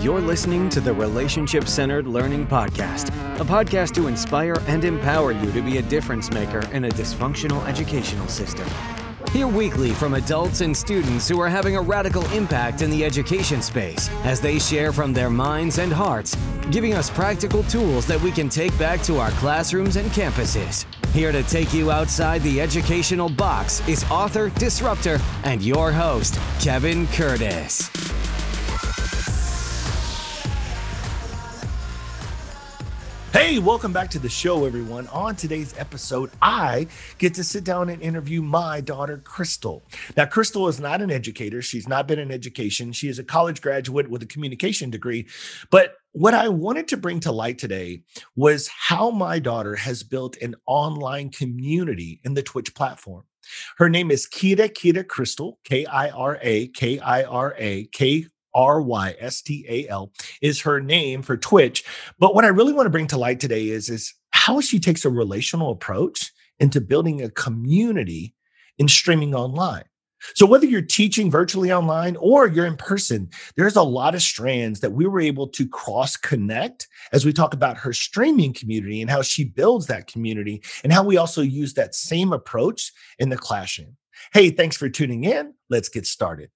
You're listening to the Relationship Centered Learning Podcast, a podcast to inspire and empower you to be a difference maker in a dysfunctional educational system. Hear weekly from adults and students who are having a radical impact in the education space as they share from their minds and hearts, giving us practical tools that we can take back to our classrooms and campuses. Here to take you outside the educational box is author, disruptor, and your host, Kevin Curtis. Hey, welcome back to the show, everyone. On today's episode, I get to sit down and interview my daughter, Crystal. Now, Crystal is not an educator. She's not been in education. She is a college graduate with a communication degree. But what I wanted to bring to light today was how my daughter has built an online community in the Twitch platform. Her name is Kira Kira Krystal, K I R A K I R A K R Y S T A L is her name for Twitch. But what I really want to bring to light today is, is how she takes a relational approach into building a community in streaming online. So whether you're teaching virtually online or you're in person, there's a lot of strands that we were able to cross connect as we talk about her streaming community and how she builds that community and how we also use that same approach in the classroom. Hey, thanks for tuning in. Let's get started.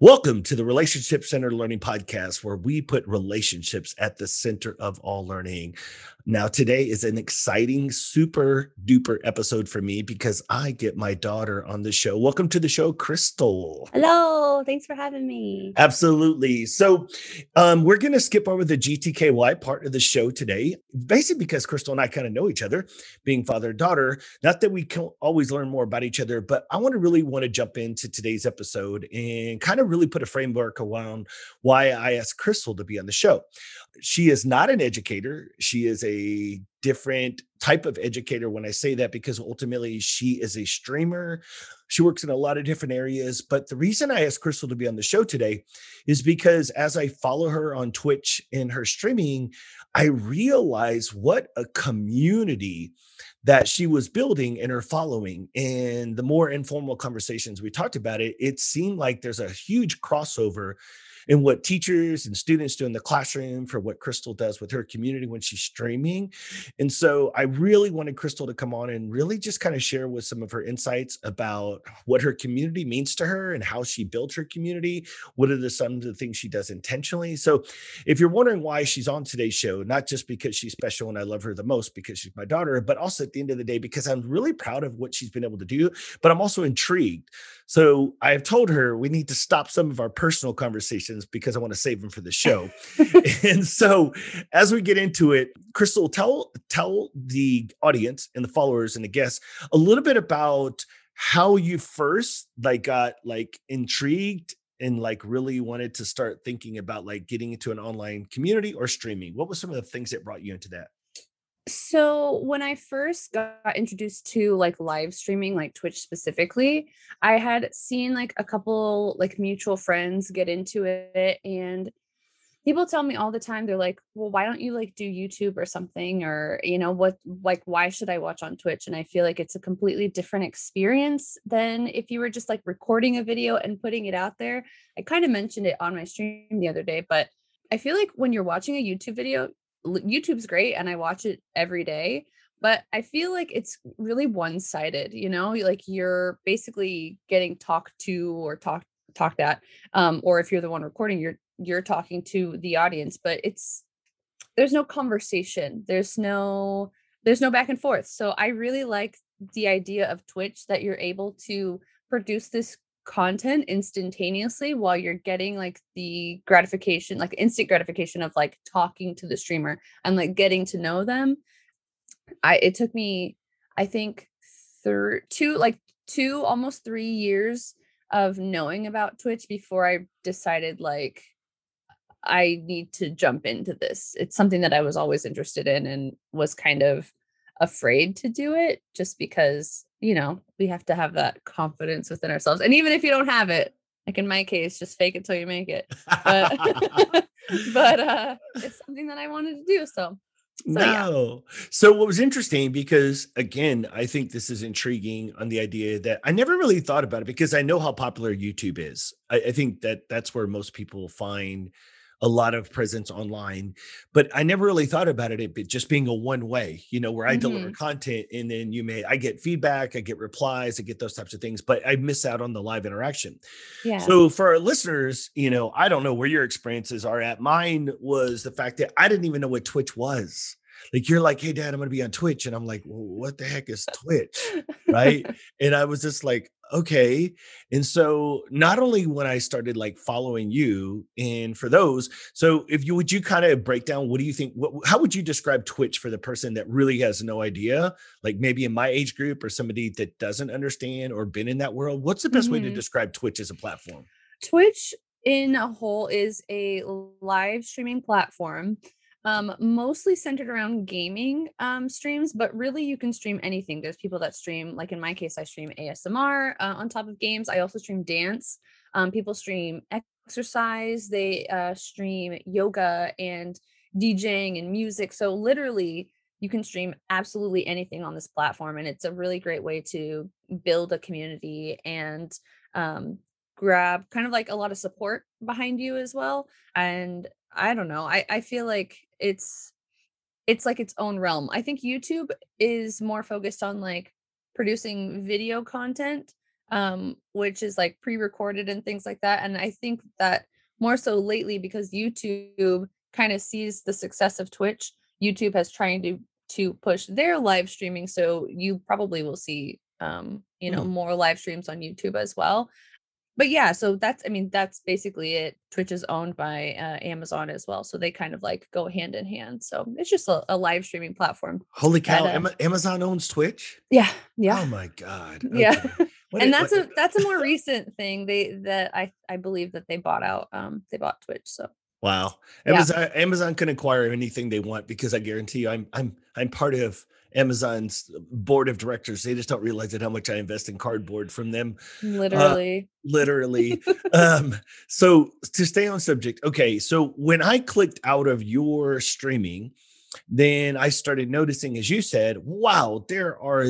Welcome to the Relationship Centered Learning Podcast, where we put relationships at the center of all learning. Now, today is an exciting, super duper episode for me because I get my daughter on the show. Welcome to the show, Crystal. Hello. Thanks for having me. Absolutely. So, um, we're going to skip over the GTKY part of the show today, basically because Crystal and I kind of know each other, being father and daughter. Not that we can always learn more about each other, but I want to really want to jump into today's episode and kind of really put a framework around why I asked Crystal to be on the show. She is not an educator. She is a different type of educator when I say that because ultimately she is a streamer. She works in a lot of different areas. But the reason I asked Crystal to be on the show today is because as I follow her on Twitch in her streaming, I realize what a community that she was building in her following. And the more informal conversations we talked about it, it seemed like there's a huge crossover and what teachers and students do in the classroom for what Crystal does with her community when she's streaming. And so I really wanted Crystal to come on and really just kind of share with some of her insights about what her community means to her and how she built her community. What are the some of the things she does intentionally? So if you're wondering why she's on today's show, not just because she's special and I love her the most because she's my daughter, but also at the end of the day, because I'm really proud of what she's been able to do, but I'm also intrigued. So I have told her we need to stop some of our personal conversations questions because I want to save them for the show. and so as we get into it, Crystal, tell tell the audience and the followers and the guests a little bit about how you first like got like intrigued and like really wanted to start thinking about like getting into an online community or streaming. What was some of the things that brought you into that? So when I first got introduced to like live streaming, like Twitch specifically, I had seen like a couple like mutual friends get into it and people tell me all the time they're like, "Well, why don't you like do YouTube or something or you know, what like why should I watch on Twitch?" And I feel like it's a completely different experience than if you were just like recording a video and putting it out there. I kind of mentioned it on my stream the other day, but I feel like when you're watching a YouTube video, YouTube's great and I watch it every day, but I feel like it's really one-sided, you know, like you're basically getting talked to or talked talked at um or if you're the one recording you're you're talking to the audience, but it's there's no conversation. There's no there's no back and forth. So I really like the idea of Twitch that you're able to produce this content instantaneously while you're getting like the gratification like instant gratification of like talking to the streamer and like getting to know them. I it took me i think thir- two like two almost three years of knowing about twitch before i decided like i need to jump into this. It's something that i was always interested in and was kind of afraid to do it just because you know we have to have that confidence within ourselves and even if you don't have it like in my case just fake it till you make it but but uh it's something that i wanted to do so so, no. Yeah. So what was interesting because again, I think this is intriguing on the idea that I never really thought about it because I know how popular YouTube is. I, I think that that's where most people find a lot of presence online, but I never really thought about it, it just being a one way, you know, where I deliver hmm content and then you may, I get feedback, I get replies, I get those types of things, but I miss out on the live interaction. Yeah. So for our listeners, you know, I don't know where your experiences are at. Mine was the fact that I didn't even know what Twitch was. Like you're like, hey dad, I'm gonna be on Twitch. And I'm like, well, what the heck is Twitch? Right. And I was just like, okay. And so not only when I started like following you, and for those, so if you would you kind of break down what do you think? What, how would you describe Twitch for the person that really has no idea? Like maybe in my age group or somebody that doesn't understand or been in that world. What's the best way to hmm describe Twitch as a platform? Twitch in a whole is a live streaming platform, um, mostly centered around gaming um, streams, but really you can stream anything. There's people that stream, like in my case, I stream ASMR uh, on top of games. I also stream dance. Um, people stream exercise. They uh, stream yoga and DJing and music. So literally, you can stream absolutely anything on this platform, and it's a really great way to build a community and um, grab kind of like a lot of support behind you as well. And I don't know, I I feel like it's it's like its own realm. I think YouTube is more focused on like producing video content, um, which is like pre-recorded and things like that. And I think that more so lately because YouTube kind of sees the success of Twitch, YouTube has trying to to push their live streaming. So you probably will see um, you know, Hmm. more live streams on YouTube as well but yeah, so that's I mean, that's basically it. Twitch is owned by uh, Amazon as well, so they kind of like go hand in hand. So it's just a, a live streaming platform Holy that cow! uh Amazon owns Twitch. yeah, yeah. Oh my god. Yeah. Okay. What? and It, that's what? a that's a more recent thing. They that I I believe that they bought out um they bought Twitch. So Wow. yeah. Amazon Amazon can acquire anything they want because I guarantee you I'm I'm I'm part of Amazon's board of directors. They just don't realize it how much I invest in cardboard from them. Uh Literally. literally. um so to stay on subject. Okay, so when I clicked out of your streaming, then I started noticing as you said, wow, there are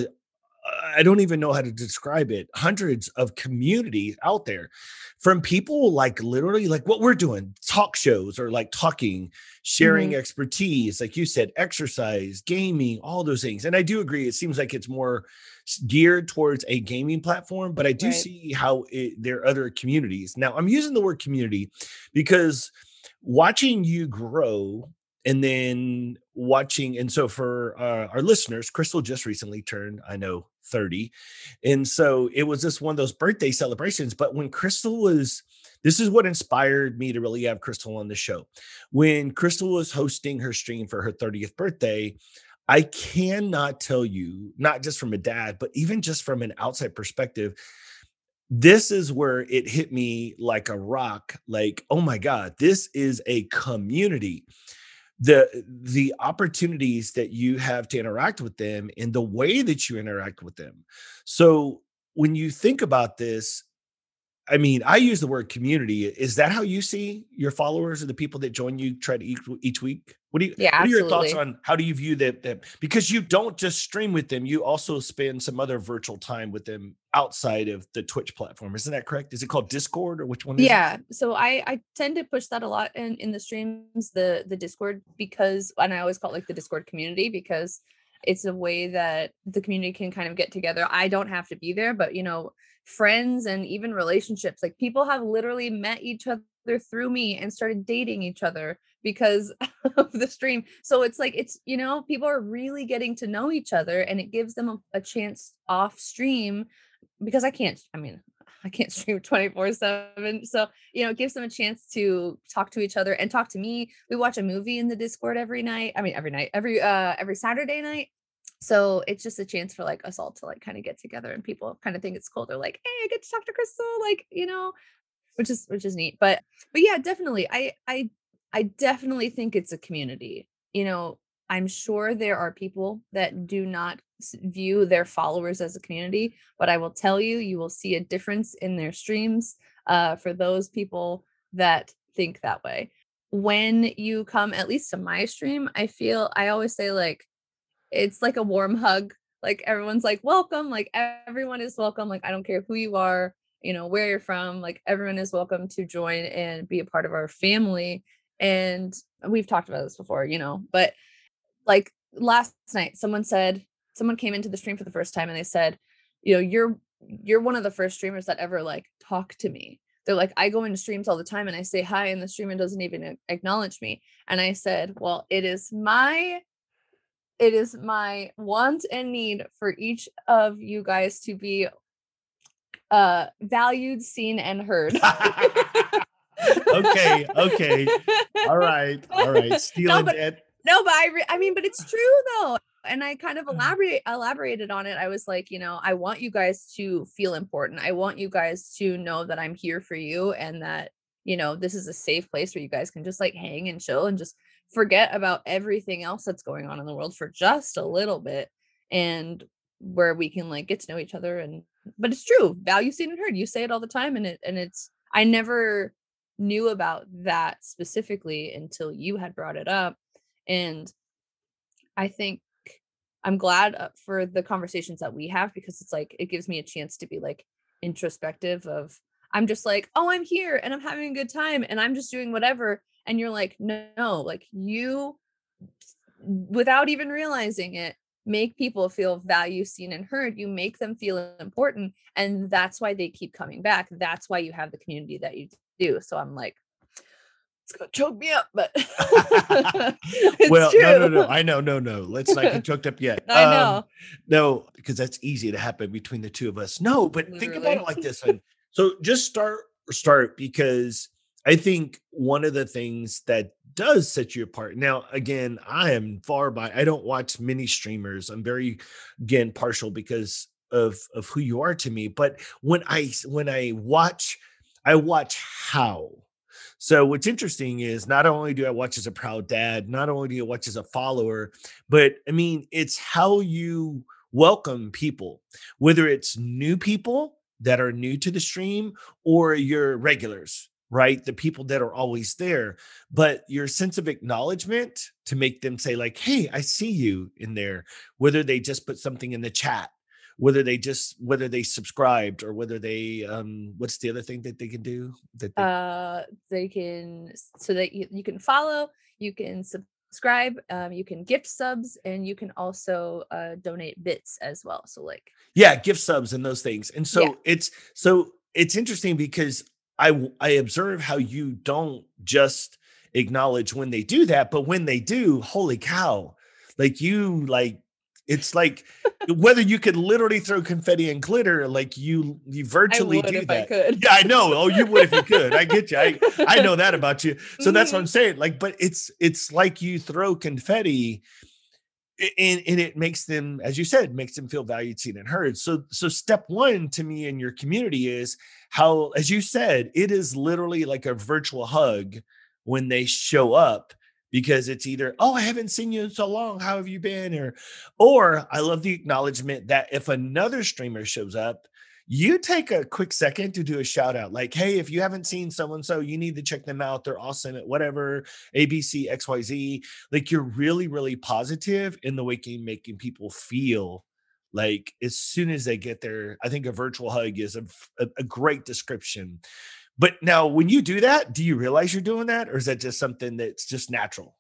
I don't even know how to describe it. Hundreds of communities out there from people like literally like what we're doing, talk shows or like talking, sharing Mhm. expertise, like you said, exercise, gaming, all those things. And I do agree. It seems like it's more geared towards a gaming platform, but I do Right. see how it, there are other communities. Now, I'm using the word community because watching you grow and then watching and so for uh, our listeners crystal just recently turned i know 30 and so it was just one of those birthday celebrations but when crystal was this is what inspired me to really have crystal on the show. When crystal was hosting her stream for her 30th birthday i cannot tell you not just from a dad but even just from an outside perspective this is where it hit me like a rock like oh my god this is a community the the opportunities that you have to interact with them and the way that you interact with them. So when you think about this i mean i use the word community. Is that how you see your followers or the people that join you try to each, each week? What do you Yeah, what are your thoughts on how do you view that them because you don't just stream with them you also spend some other virtual time with them outside of the twitch platform. Isn't that correct? Is it called discord or which one is it? Yeah, so I I tend to push that a lot in in the streams, the the Discord because and I always call it like the Discord community because it's a way that the community can kind of get together. I don't have to be there, but you know, friends and even relationships, like people have literally met each other through me and started dating each other because of the stream. So it's like it's you know, people are really getting to know each other and it gives them a, a chance off stream because I can't, I mean, I can't stream 24 7. So, you know, it gives them a chance to talk to each other and talk to me. We watch a movie in the Discord every night. I mean, every night, every, uh, every Saturday night. So it's just a chance for like us all to like kind of get together and people kind of think it's cool. They're like, hey, I get to talk to Crystal, like, you know, which is, which is neat. But, but yeah, definitely. I, I, I definitely think it's a community. You know, I'm sure there are people that do not view their followers as a community, but I will tell you, you will see a difference in their streams uh, for those people that think that way. When you come, at least to my stream, I feel I always say, like, it's like a warm hug. Like, everyone's like, welcome. Like, everyone is welcome. Like, I don't care who you are, you know, where you're from. Like, everyone is welcome to join and be a part of our family. and we've talked about this before, you know, but like last night someone said someone came into the stream for the first time and they said, you know, you're you're one of the first streamers that ever like talk to me. They're like, I go into streams all the time and I say hi, and the streamer doesn't even acknowledge me. And I said, Well, it is my it is my want and need for each of you guys to be uh valued, seen, and heard. okay, okay. All right, all right. Stealing no, but, it. No, but I, re- I mean, but it's true though. And I kind of mm. elaborate elaborated on it. I was like, you know, I want you guys to feel important. I want you guys to know that I'm here for you and that, you know, this is a safe place where you guys can just like hang and chill and just forget about everything else that's going on in the world for just a little bit and where we can like get to know each other and but it's true value seen and heard you say it all the time and it and it's i never knew about that specifically until you had brought it up and i think i'm glad uh, for the conversations that we have because it's like it gives me a chance to be like introspective of i'm just like oh i'm here and i'm having a good time and i'm just doing whatever and you're like no, no like you without even realizing it make people feel value seen and heard you make them feel important and that's why they keep coming back that's why you have the community that you do so i'm like it's gonna choke me up but well true. no no no i know no no let's not get choked up yet i know um, no because that's easy to happen between the two of us no but Literally. think about it like this and so just start start because I think one of the things that does set you apart. Now, again, I am far by. I don't watch many streamers. I'm very, again, partial because of of who you are to me. But when I when I watch, I watch how. So what's interesting is not only do I watch as a proud dad, not only do I watch as a follower, but I mean it's how you welcome people, whether it's new people that are new to the stream or your regulars right? The people that are always there, but your sense of acknowledgement to make them say, like, hey, I see you in there, whether they just put something in the chat, whether they just whether they subscribed or whether they um what's the other thing that they can do that they, uh they can so that you, you can follow you can subscribe um you can gift subs and you can also uh donate bits as well so like yeah gift subs and those things and so yeah. it's so it's interesting because I I observe how you don't just acknowledge when they do that, but when they do, holy cow, like you like it's like whether you could literally throw confetti and glitter, like you you virtually do that. I yeah, I know. Oh, you would if you could. I get you. I I know that about you. So that's what I'm mm-hmm. saying. Like, but it's it's like you throw confetti and, and it makes them as you said makes them feel valued seen and heard. So so step one to me in your community is how as you said it is literally like a virtual hug when they show up because it's either oh i haven't seen you in so long. How have you been? or or i love the acknowledgement that if another streamer shows up you take a quick second to do a shout out like hey if you haven't seen so and so you need to check them out. They're awesome at whatever abc xyz like you're really really positive in the way you making people feel like as soon as they get there. I think a virtual hug is a, a, a great description. But now when you do that do you realize you're doing that or is that just something that's just natural?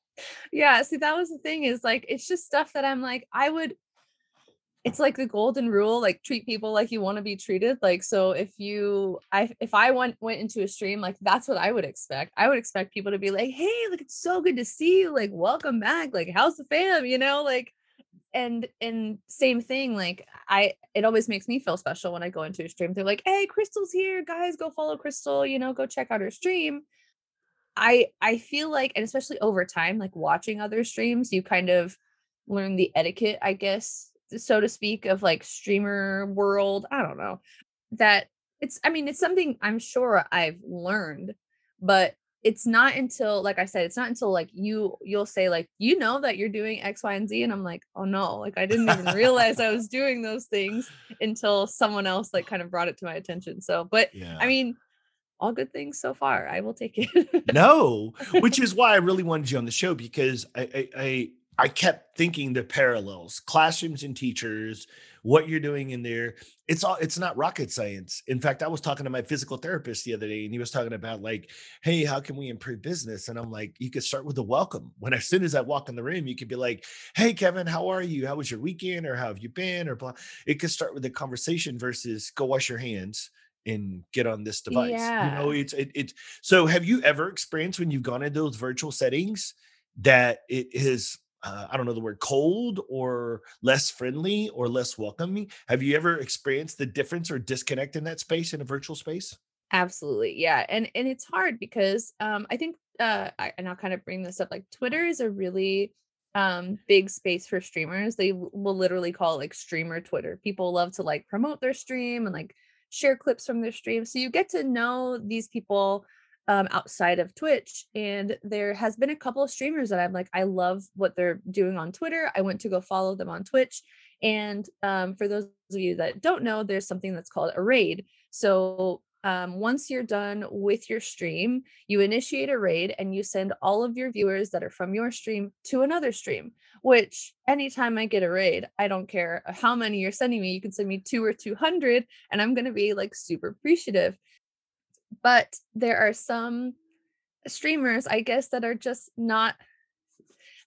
Yeah see that was the thing is like it's just stuff that i'm like i would it's like the golden rule like treat people like you want to be treated like so if you i if i went went into a stream like that's what i would expect. I would expect people to be like hey like it's so good to see you like welcome back like how's the fam? You know like and and same thing like i it always makes me feel special when i go into a stream. They're like hey crystal's here guys go follow crystal you know go check out her stream. I i feel like and especially over time like watching other streams you kind of learn the etiquette i guess so to speak, of like streamer world. I don't know. That it's, I mean, it's something I'm sure I've learned, but it's not until, like I said, it's not until like you, you'll say, like, you know, that you're doing X, Y, and Z. And I'm like, oh no, like I didn't even realize I was doing those things until someone else like kind of brought it to my attention. So, but yeah. I mean, all good things so far. I will take it. no, which is why I really wanted you on the show because I, I, I I kept thinking the parallels, classrooms and teachers, what you're doing in there. It's all it's not rocket science. In fact, I was talking to my physical therapist the other day and he was talking about like, hey, how can we improve business? And I'm like, you could start with a welcome. When as soon as I walk in the room, you could be like, hey, Kevin, how are you? How was your weekend? Or how have you been? Or blah. It could start with a conversation versus go wash your hands and get on this device. Yeah. You know, it's it, it so have you ever experienced when you've gone into those virtual settings that it is uh, I don't know the word cold or less friendly or less welcoming. Have you ever experienced the difference or disconnect in that space in a virtual space? Absolutely. Yeah. And and it's hard because um I think uh I, and I'll kind of bring this up like Twitter is a really um big space for streamers. They will literally call like streamer Twitter. People love to like promote their stream and like share clips from their stream. So you get to know these people um, outside of Twitch. And there has been a couple of streamers that I'm like, I love what they're doing on Twitter. I went to go follow them on Twitch. And um, for those of you that don't know, there's something that's called a raid. So um, once you're done with your stream, you initiate a raid and you send all of your viewers that are from your stream to another stream. Which anytime I get a raid, I don't care how many you're sending me, you can send me two or 200, and I'm going to be like super appreciative but there are some streamers i guess that are just not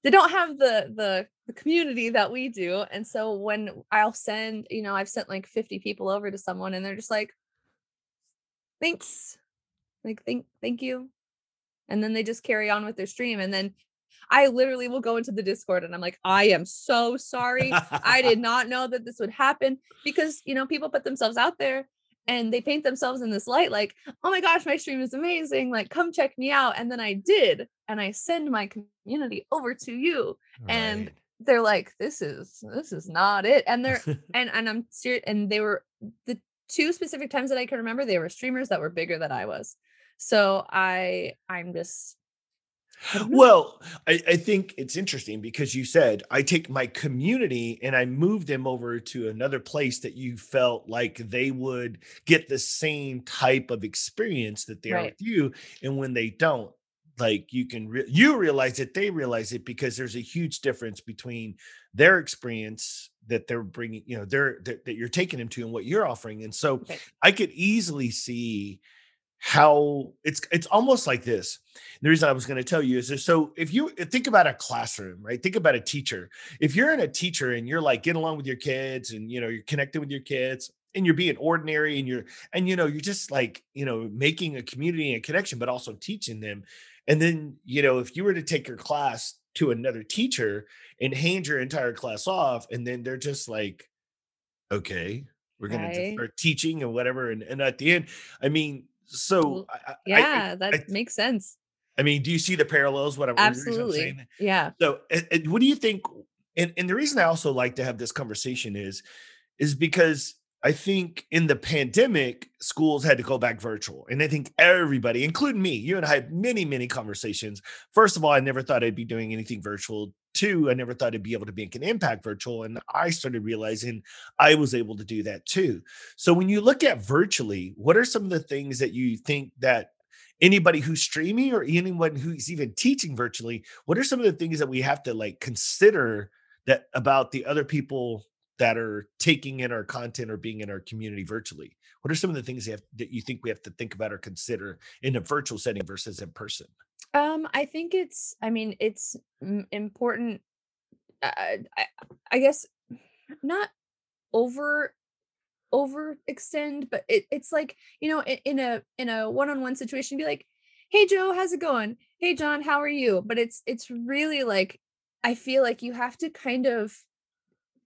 they don't have the the the community that we do and so when i'll send you know i've sent like 50 people over to someone and they're just like thanks. Like thank thank you. And then they just carry on with their stream and then i literally will go into the discord and i'm like i am so sorry. I did not know that this would happen because you know people put themselves out there and they paint themselves in this light like oh my gosh my stream is amazing like come check me out and then i did and i send my community over to you right. and they're like this is this is not it and they're and and i'm serious and they were the two specific times that i can remember they were streamers that were bigger than i was so i i'm just well, I, I, think it's interesting because you said I take my community and I move them over to another place that you felt like they would get the same type of experience that they right. are with you. And when they don't, like you can re- you realize it, they realize it because there's a huge difference between their experience that they're bringing, you know, they're that, that you're taking them to and what you're offering. And so okay. I could easily see how it's it's almost like this. The reason I was going to tell you is this, so if you think about a classroom, right? Think about a teacher. If you're in a teacher and you're like getting along with your kids and you know you're connecting with your kids and you're being ordinary and you're and you know you're just like you know making a community and connection but also teaching them and then you know if you were to take your class to another teacher and hand your entire class off and then they're just like okay we're going right. to start teaching and whatever and, and at the end i mean so I, yeah, I, that I, makes sense. I mean, do you see the parallels? What I'm absolutely saying? yeah. So, and, and what do you think? And, and the reason I also like to have this conversation is, is because I think in the pandemic, schools had to go back virtual. And I think everybody, including me, you and I had many, many conversations. First of all, I never thought I'd be doing anything virtual. Two, I never thought I'd be able to make an impact virtual. And I started realizing I was able to do that too. So when you look at virtually, what are some of the things that you think that anybody who's streaming or anyone who's even teaching virtually, what are some of the things that we have to like consider that about the other people that are taking in our content or being in our community virtually? What are some of the things have, that you think we have to think about or consider in a virtual setting versus in person? Um, I think it's. I mean, it's important. Uh, I, I guess not over overextend, but it, it's like you know, in, in a in a one-on-one situation, be like, "Hey, Joe, how's it going? Hey, John, how are you?" But it's it's really like I feel like you have to kind of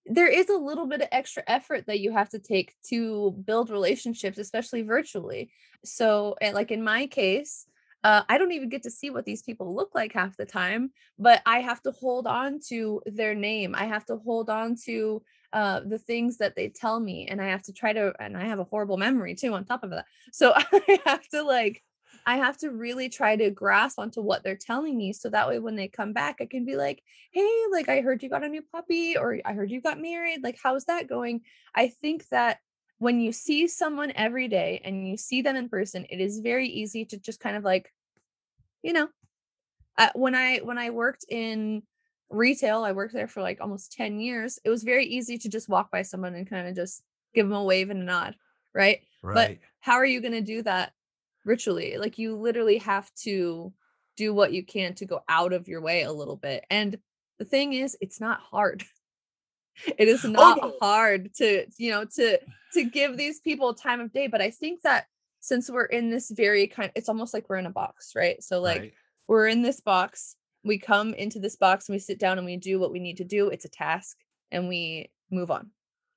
there is a little bit of extra effort that you have to take to build relationships especially virtually. So like in my case uh, i don't even get to see what these people look like half the time but i have to hold on to their name. I have to hold on to uh, the things that they tell me and i have to try to and i have a horrible memory too on top of that. So i have to like I have to really try to grasp onto what they're telling me. So that way, when they come back, I can be like, hey, like, I heard you got a new puppy or I heard you got married. Like, how's that going? I think that when you see someone every day and you see them in person, it is very easy to just kind of like, you know, uh, when I when I worked in retail, I worked there for like almost 10 years. It was very easy to just walk by someone and kind of just give them a wave and a nod, right? right. But how are you going to do that ritually? Like you literally have to do what you can to go out of your way a little bit. And the thing is, it's not hard. It is Oh not no. hard to, you know, to to give these people time of day, but I think that since we're in this very kind it's almost like we're in a box, right? So like Right. we're in this box, we come into this box and we sit down and we do what we need to do. It's a task and we move on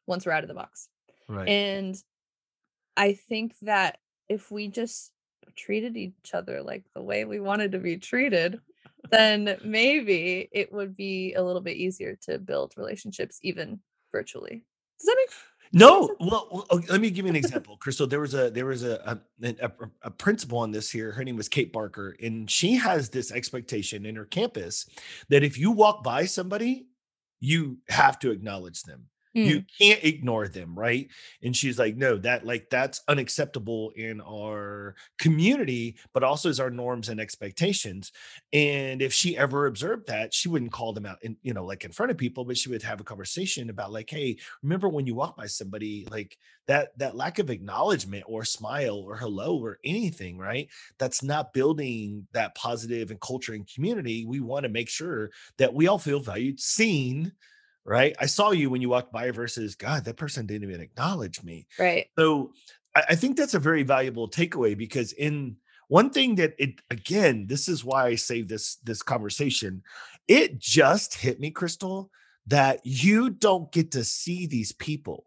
once we're out of the box. Right. And I think that if we just treated each other like the way we wanted to be treated, then maybe it would be a little bit easier to build relationships even virtually. Does that make, No, well, well, okay, let me give you an example, Crystal. There was a there was a a, a a principal on this here. Her name was Kate Barker, and she has this expectation in her campus that if you walk by somebody, you have to acknowledge them. You Mm, can't ignore them, right? And she's like, no, that like that's unacceptable in our community, but also is our norms and expectations. And if she ever observed that, she wouldn't call them out in, you know, like in front of people, but she would have a conversation about like, hey, remember when you walk by somebody like that that lack of acknowledgement or smile or hello or anything right that's not building that positive and culture and community we want to make sure that we all feel valued seen right i saw you when you walked by versus god that person didn't even acknowledge me right. so I, I think that's a very valuable takeaway because in one thing that it again, this is why I saved this this conversation. It just hit me, Crystal, that you don't get to see these people.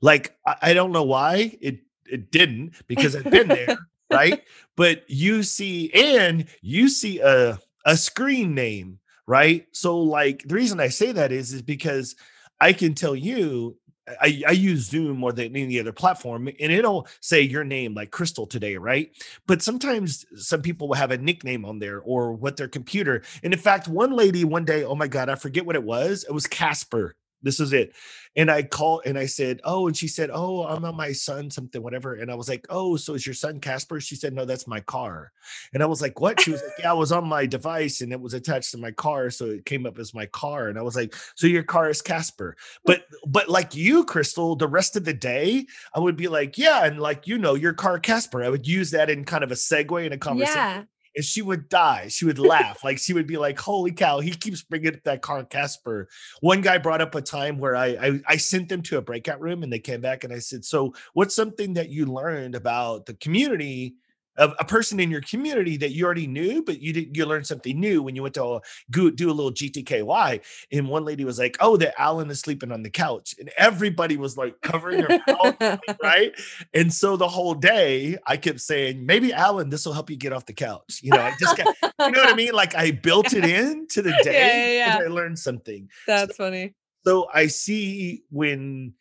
Like I, I don't know why it it didn't because I've been there, right? But you see, and you see a a screen name, right? So like the reason I say that is is because I can tell you I, I use Zoom more than any other platform, and it'll say your name like Crystal today, right? But sometimes some people will have a nickname on there or what their computer. And in fact, one lady one day, oh my God, I forget what it was. It was Casper. This is it. And I called and I said, Oh, and she said, Oh, I'm on my son, something, whatever. And I was like, Oh, so is your son Casper? She said, No, that's my car. And I was like, What? She was like, Yeah, I was on my device and it was attached to my car. So it came up as my car. And I was like, So your car is Casper. But but like you, Crystal, the rest of the day, I would be like, Yeah, and like you know, your car Casper. I would use that in kind of a segue in a conversation Yeah. And she would die. She would laugh. like she would be like, "Holy cow!" He keeps bringing up that car, Casper. One guy brought up a time where I, I I sent them to a breakout room, and they came back, and I said, "So, what's something that you learned about the community?" Of a person in your community that you already knew, but you didn't, you learned something new when you went to go, do a little GTKY. And one lady was like, Oh, that Alan is sleeping on the couch. And everybody was like covering their mouth right? And so the whole day I kept saying, maybe Alan, this will help you get off the couch. You know, I just got, you know what I mean? Like I built it in to the day yeah, because yeah. I learned something. That's funny. So I see when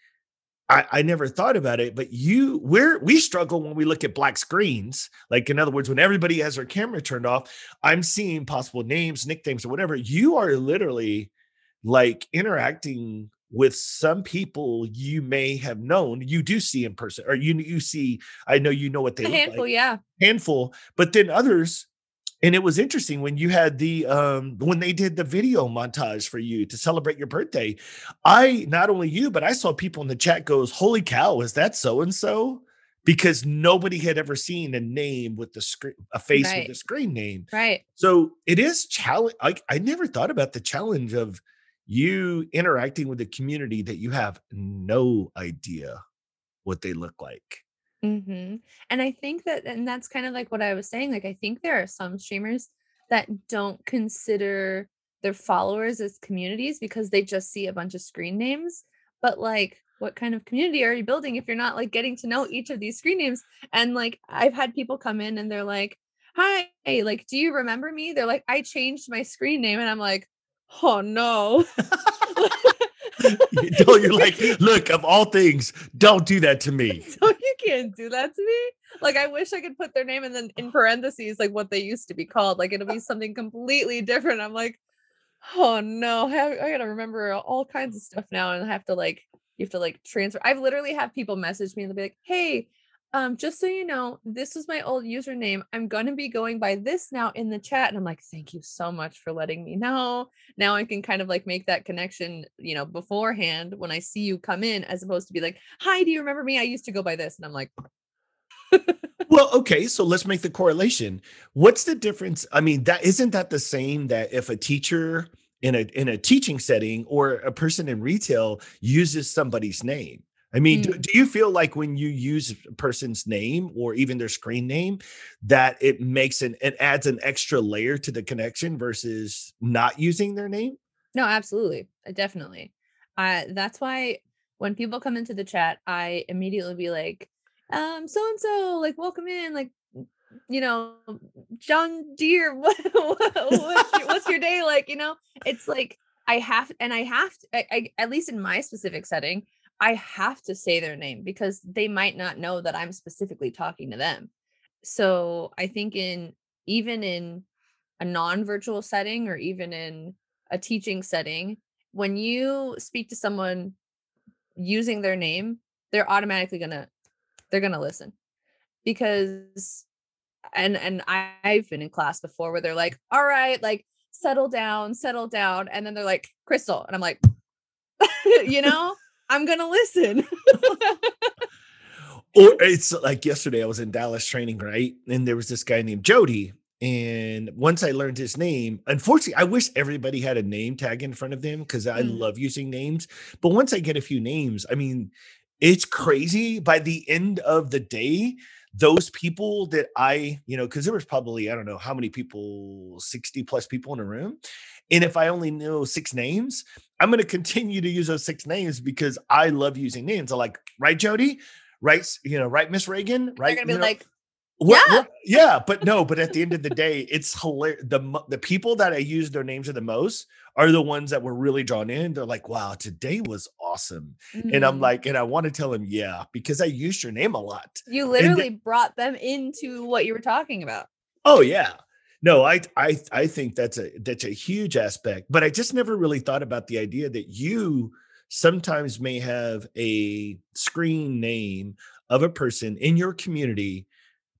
I, I never thought about it, but you, we're, we struggle when we look at black screens. Like, in other words, when everybody has their camera turned off, I'm seeing possible names, nicknames, or whatever. You are literally like interacting with some people you may have known you do see in person or you you see i know you know what they A handful, like yeah. handful but then others and it was interesting when you had the um when they did the video montage for you to celebrate your birthday i not only you but i saw people in the chat goes holy cow is that so and so because nobody had ever seen a name with the screen a face Right. with a screen name Right. so it is challenge. I, I never thought about the challenge of you interacting with a community that you have no idea what they look like. Hmm And I think that, and that's kind of like what I was saying. Like, I think there are some streamers that don't consider their followers as communities because they just see a bunch of screen names. But, like, what kind of community are you building if you're not like getting to know each of these screen names? And, like, I've had people come in and they're like, Hi, like, do you remember me? They're like, I changed my screen name. And I'm like, Oh no. you know, you're like, look, of all things, don't do that to me. so you can't do that to me. Like I wish I could put their name and then in parentheses like what they used to be called. Like it'll be something completely different. I'm like, oh no, I, I gotta remember all kinds of stuff now, and I have to like you have to like transfer. I've literally have people message me and they'll be like, hey. Um, just so you know, this was my old username. I'm gonna be going by this now in the chat. And I'm like, thank you so much for letting me know. Now I can kind of like make that connection, you know, beforehand when I see you come in, as opposed to be like, hi, do you remember me? I used to go by this. And I'm like, well, okay, so let's make the correlation. What's the difference? I mean, that isn't that the same that if a teacher in a in a teaching setting or a person in retail uses somebody's name I mean, mm. do, do, you feel like when you use a person's name or even their screen name, that it makes an it adds an extra layer to the connection versus not using their name? No, absolutely, uh, definitely. Uh, that's why when people come into the chat, I immediately be like, um, so and so, like, welcome in, like, you know, John Deere, what, what's, your, what's your day like? You know, it's like I have, and I have to, I, I, at least in my specific setting, I have to say their name because they might not know that I'm specifically talking to them. So I think in even in a non-virtual setting or even in a teaching setting, when you speak to someone using their name, they're automatically gonna they're gonna listen because and and I, I've been in class before where they're like, all right, like settle down, settle down, and then they're like, Crystal, and I'm like, you know, I'm gonna listen. or it's like yesterday I was in Dallas training, right? And there was this guy named Jody. And once I learned his name, unfortunately, I wish everybody had a name tag in front of them because I mm. love using names. But once I get a few names, I mean, it's crazy. By the end of the day, those people that I, you know, because there was probably, I don't know how many people, 60 plus people in a room. And if I only know six names, I'm going to continue to use those six names because I love using names. I'm like, right, Jody? Right, you know, right, Miss Reagan? Right. They're going to be know, like, what, yeah. What, yeah, but no, but at the end of the day, it's hilarious. The the people that I use their names are the most are the ones that were really drawn in. They're like, wow, today was awesome. Mm-hmm. And I'm mm-hmm. like, and I want to tell them, yeah, because I used your name a lot. You literally brought them into what you were talking about. Oh yeah. No, I I I think that's a that's a huge aspect, but I just never really thought about the idea that you sometimes may have a screen name of a person in your community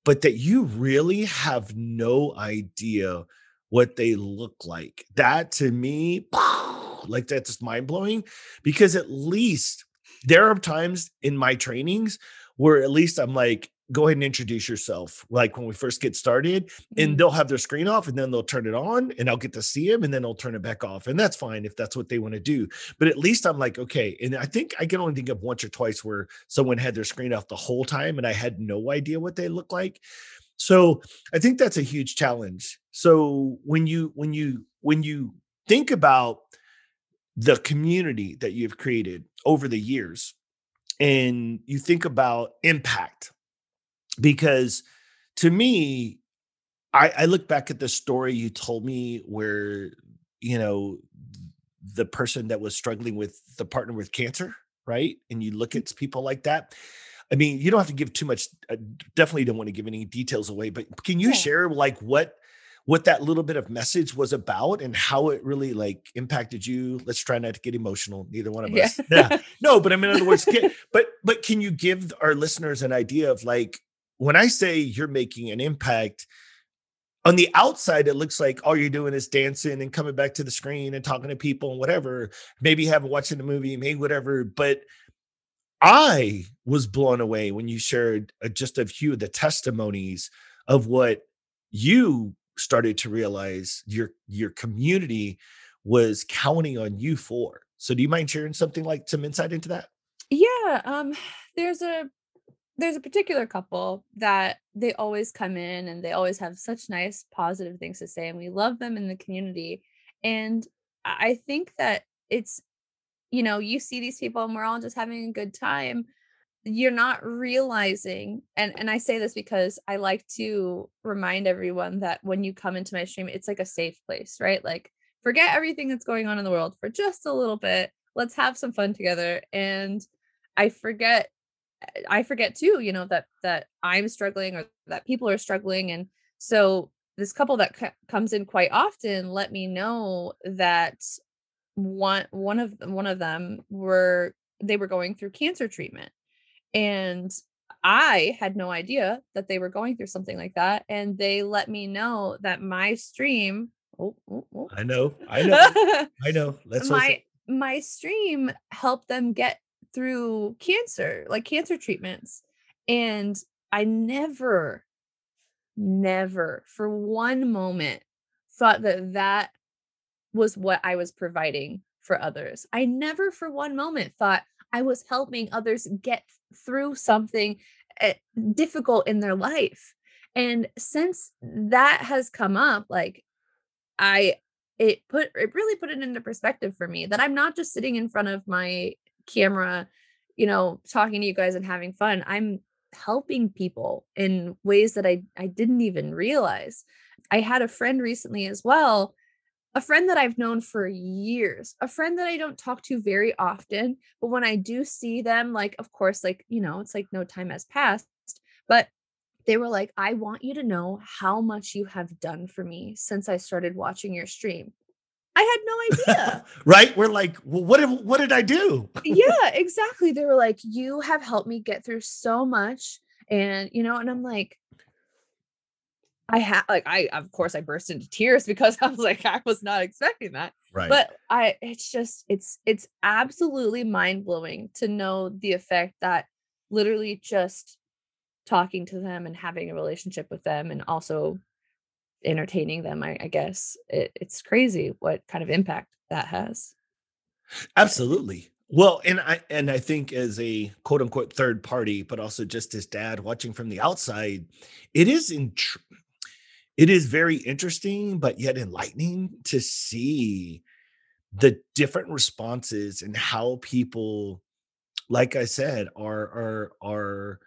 but that you really have no idea what they look like. That to me, like that's just mind blowing because at least there are times in my trainings where at least I'm like, go ahead and introduce yourself. Like when we first get started, and mm-hmm. they'll have their screen off and then they'll turn it on and I'll get to see them and then they'll turn it back off. And that's fine if that's what they want to do. But at least I'm like, okay. And I think I can only think of once or twice where someone had their screen off the whole time and I had no idea what they looked like. So I think that's a huge challenge. So when you when you when you think about the community that you've created over the years and you think about impact because to me I, I look back at the story you told me where you know the person that was struggling with the partner with cancer right and you look mm. at people like that I mean, you don't have to give too much. I uh, definitely don't want to give any details away, but can you yeah. share like what what that little bit of message was about and how it really like impacted you? Let's try not to get emotional. Neither one of us. Yeah. yeah. No, but I mean, in other words, can, but but can you give our listeners an idea of like when I say you're making an impact? on the outside, it looks like all you're doing is dancing and coming back to the screen and talking to people and whatever. Maybe you haven't watching the movie, maybe whatever. But I was blown away when you shared uh, just a few of the testimonies of what you started to realize your your community was counting on you for. So do you mind sharing something like some insight into that? Yeah, um there's a there's a particular couple that they always come in and they always have such nice positive things to say and we love them in the community and I think that it's you know, you see these people and we're all just having a good time. You're not realizing, and and I say this because I like to remind everyone that when you come into my stream, it's like a safe place, right? Like forget everything that's going on in the world for just a little bit. Let's have some fun together. And I forget I forget too, you know, that that I'm struggling or that people are struggling and so this couple that c- comes in quite often let me know that one one of one of them were they were going through cancer treatment and I had no idea that they were going through something like that. And they let me know that my stream. Oh, oh, oh. I know. I know. I know. That's my my stream helped them get through cancer, like cancer treatments. And I never, never for one moment thought that that was what I was providing for others. I never for one moment thought I was helping others get through something eh, difficult in their life. And since that has come up, like I it put it really put it into perspective for me that I'm not just sitting in front of my camera, you know, talking to you guys and having fun. I'm helping people in ways that I I didn't even realize. I had a friend recently as well a friend that I've known for years, a friend that I don't talk to very often, but when I do see them, like, of course, like, you know, it's like no time has passed, but they were like, I want you to know how much you have done for me since I started watching your stream. I had no idea. right? We're like, well, what did, what did I do? yeah, exactly. They were like, you have helped me get through so much. And, you know, and I'm like, I had like I of course I burst into tears because I was like I was not expecting that. Right. But I it's just it's it's absolutely mind-blowing to know the effect that literally just talking to them and having a relationship with them and also entertaining them I, I guess it, it's crazy what kind of impact that has. Absolutely. Well, and I and I think as a quote unquote third party, but also just as dad watching from the outside, it is in it is very interesting, but yet enlightening to see the different responses and how people, like I said, are are are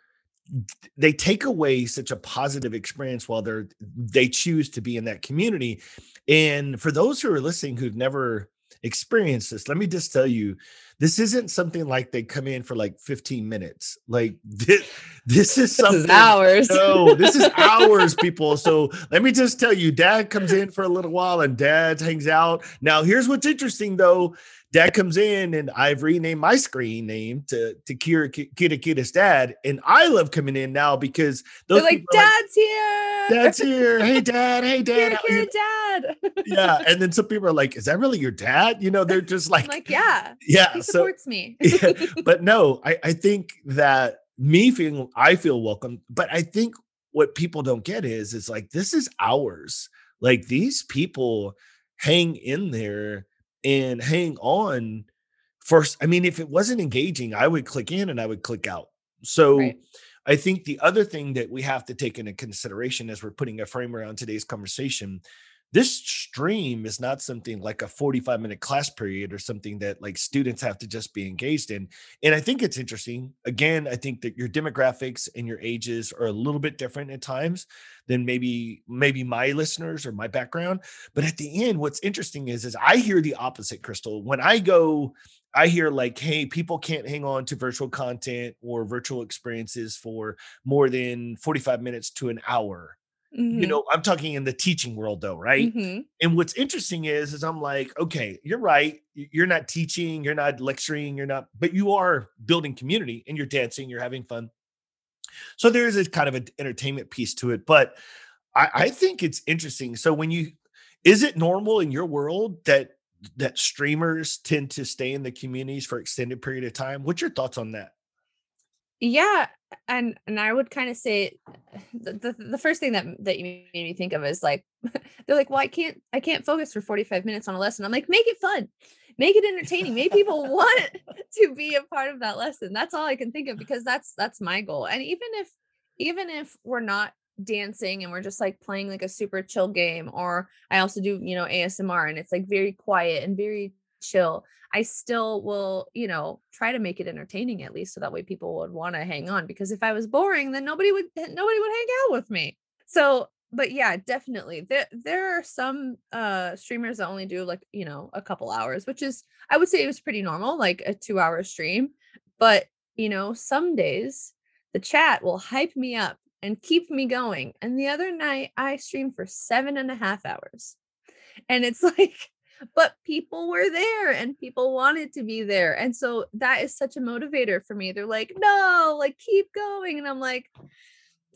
they take away such a positive experience while they're they choose to be in that community. And for those who are listening who've never experienced this, let me just tell you this isn't something like they come in for like 15 minutes. Like this, this is something this is hours. No, this is hours, people. So let me just tell you, dad comes in for a little while and dad hangs out. Now, here's what's interesting though. Dad comes in and I've renamed my screen name to to Kira Kita Kita's dad. And I love coming in now because those They're like, Dad's like, here. Dad's here. Hey, dad. Hey, dad. Kira, Kira dad. yeah. And then some people are like, Is that really your dad? You know, they're just like, I'm like, Yeah. Yeah. Supports so, me. yeah, but no, I, I think that me feeling I feel welcome, but I think what people don't get is is like this is ours. Like these people hang in there and hang on first. I mean, if it wasn't engaging, I would click in and I would click out. So right. I think the other thing that we have to take into consideration as we're putting a frame around today's conversation this stream is not something like a 45 minute class period or something that like students have to just be engaged in. And i think it's interesting. Again i think that your demographics and your ages are a little bit different at times than maybe maybe my listeners or my background. But at the end what's interesting is is i hear the opposite crystal. When i go I hear like, hey, people can't hang on to virtual content or virtual experiences for more than 45 minutes to an hour. Mm-hmm. You know, I'm talking in the teaching world though, right? Mm-hmm. And what's interesting is is I'm like, okay, you're right. You're not teaching, you're not lecturing, you're not, but you are building community and you're dancing, you're having fun. So there is a kind of an entertainment piece to it, but I, I think it's interesting. So when you is it normal in your world that that streamers tend to stay in the communities for extended period of time? What's your thoughts on that? Yeah, and and I would kind of say the, the, the first thing that that you made me think of is like they're like, well, I can't I can't focus for 45 minutes on a lesson. I'm like, make it fun, make it entertaining, make people want to be a part of that lesson. That's all I can think of because that's that's my goal. And even if even if we're not dancing and we're just like playing like a super chill game, or I also do, you know, ASMR and it's like very quiet and very chill, I still will, you know, try to make it entertaining at least so that way people would want to hang on because if I was boring, then nobody would nobody would hang out with me. So, but yeah, definitely. There there are some uh streamers that only do like, you know, a couple hours, which is I would say it was pretty normal, like a 2-hour stream. But, you know, some days the chat will hype me up and keep me going. And the other night I streamed for seven and a half hours. And it's like but people were there and people wanted to be there. And so that is such a motivator for me. They're like, no, like keep going. And I'm like,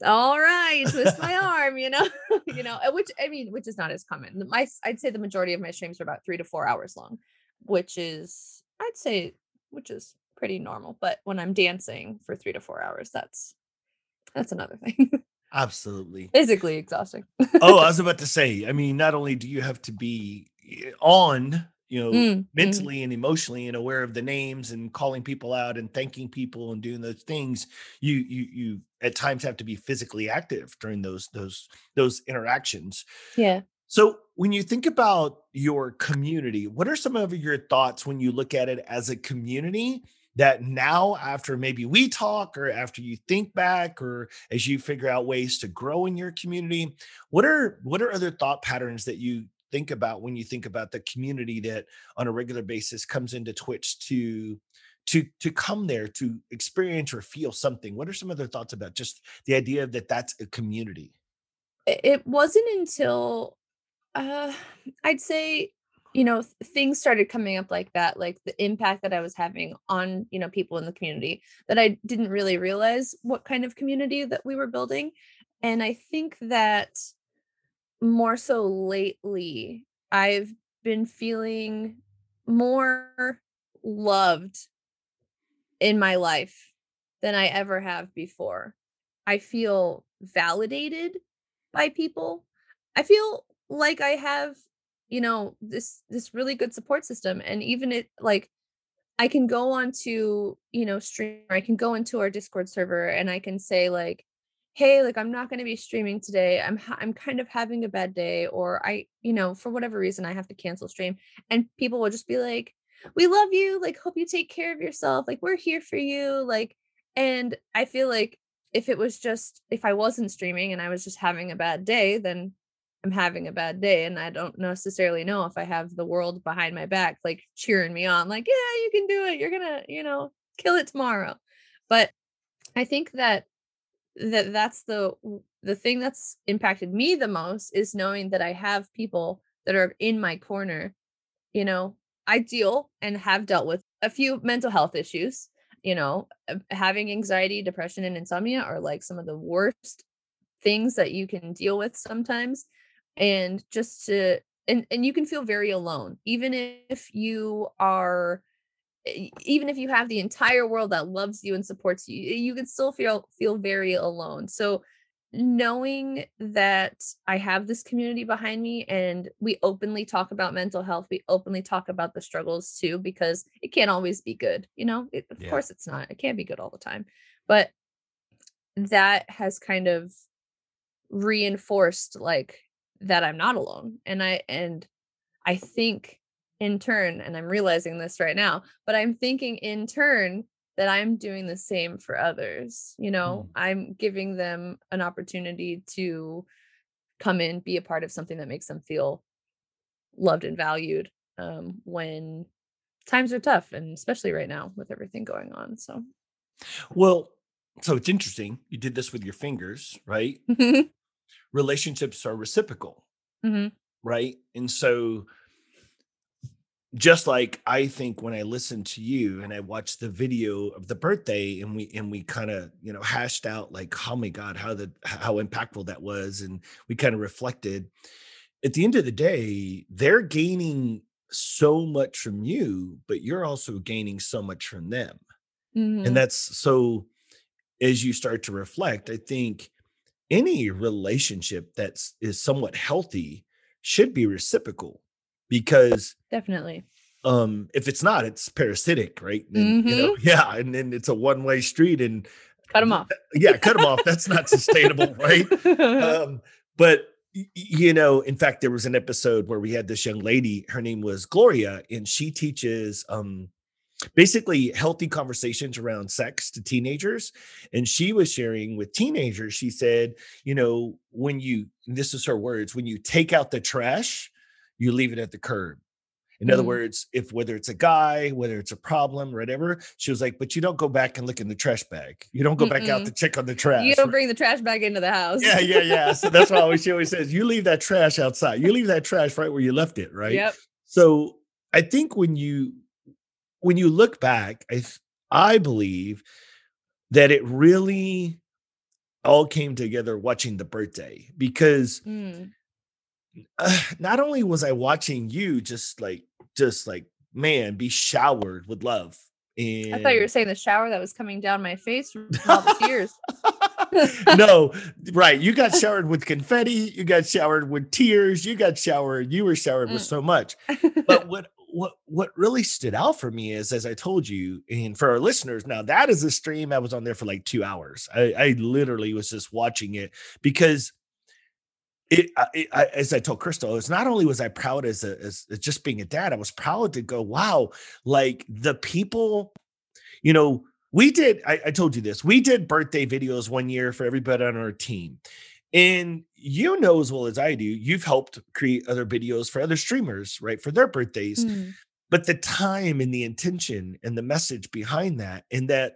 all right, twist my arm, you know, you know, uh, which I mean, which is not as common. My I'd say the majority of my streams are about three to four hours long, which is I'd say which is pretty normal. But when I'm dancing for three to four hours, that's that's another thing. Absolutely. Physically exhausting. oh, I was about to say, I mean, not only do you have to be on, you know, mm, mentally mm. and emotionally and aware of the names and calling people out and thanking people and doing those things, you you you at times have to be physically active during those those those interactions. Yeah. So, when you think about your community, what are some of your thoughts when you look at it as a community that now after maybe we talk or after you think back or as you figure out ways to grow in your community what are what are other thought patterns that you think about when you think about the community that on a regular basis comes into twitch to to to come there to experience or feel something? What are some other thoughts about just the idea that that's a community? It wasn't until uh i'd say you know things started coming up like that like the impact that i was having on you know people in the community that i didn't really realize what kind of community that we were building. And i think that more so lately i've been feeling more loved in my life than i ever have before. I feel validated by people. I feel like i have you know this this really good support system and even it like i can go on to you know stream i can go into our discord server and i can say like hey like i'm not going to be streaming today i'm ha- i'm kind of having a bad day or i you know for whatever reason i have to cancel stream and people will just be like we love you like hope you take care of yourself like we're here for you like and i feel like if it was just if i wasn't streaming and i was just having a bad day then I'm having a bad day and I don't necessarily know if I have the world behind my back like cheering me on like yeah you can do it you're going to you know kill it tomorrow but I think that that that's the the thing that's impacted me the most is knowing that I have people that are in my corner you know I deal and have dealt with a few mental health issues you know um, having anxiety depression and insomnia are like some of the worst things that you can deal with sometimes and just to and and you can feel very alone even if you are even if you have the entire world that loves you and supports you you can still feel feel very alone so knowing that i have this community behind me and we openly talk about mental health we openly talk about the struggles too because it can't always be good you know it, of yeah. course it's not it can't be good all the time but that has kind of reinforced like that I'm not alone. And I and I think in turn, and I'm realizing this right now, but I'm thinking in turn that I'm doing the same for others. You know, mm. I'm giving them an opportunity to come in, be a part of something that makes them feel loved and valued um, when times are tough, and especially right now with everything going on. So, well, so it's interesting. You did this with your fingers, right? relationships are reciprocal mm-hmm. right and so just like i think when i listen to you and i watched the video of the birthday and we and we kind of you know hashed out like oh my god how the how impactful that was and we kind of reflected at the end of the day they're gaining so much from you but you're also gaining so much from them mm-hmm. and that's so as you start to reflect i think any relationship that's is somewhat healthy should be reciprocal because definitely um if it's not it's parasitic right and, mm-hmm. you know, mm-hmm. yeah and then it's a one-way street and cut them off yeah cut them off that's not sustainable right um but you know in fact there was an episode where we had this young lady her name was gloria and she teaches um basically healthy conversations around sex to teenagers. And she was sharing with teenagers, she said, you know, when you, this is her words, when you take out the trash, you leave it at the curb. In mm other words, if whether it's a guy, whether it's a problem, whatever, she was like, but you don't go back and look in the trash bag. You don't go Mm-mm. back out to check on the trash. You don't bring the trash bag into the house. yeah, yeah, yeah. So that's why always, she always says, you leave that trash outside. You leave that trash right where you left it, right? Yep. So I think when you when you look back, I I believe that it really all came together watching the birthday because mm. Uh, not only was I watching you just like just like man be showered with love and I thought you were saying the shower that was coming down my face from all the tears. no, right. You got showered with confetti. You got showered with tears. You got showered. You were showered mm. with so much. But what what what really stood out for me is, as I told you, and for our listeners, now that is a stream. I was on there for like two hours. I, I literally was just watching it because it, it I, as I told Crystal, it's not only was I proud as a as, just being a dad, I was proud to go, wow, like the people, you know, we did. I, I told you this. We did birthday videos one year for everybody on our team, and you know as well as I do, you've helped create other videos for other streamers, right, for their birthdays. Mm. But the time and the intention and the message behind that, and that,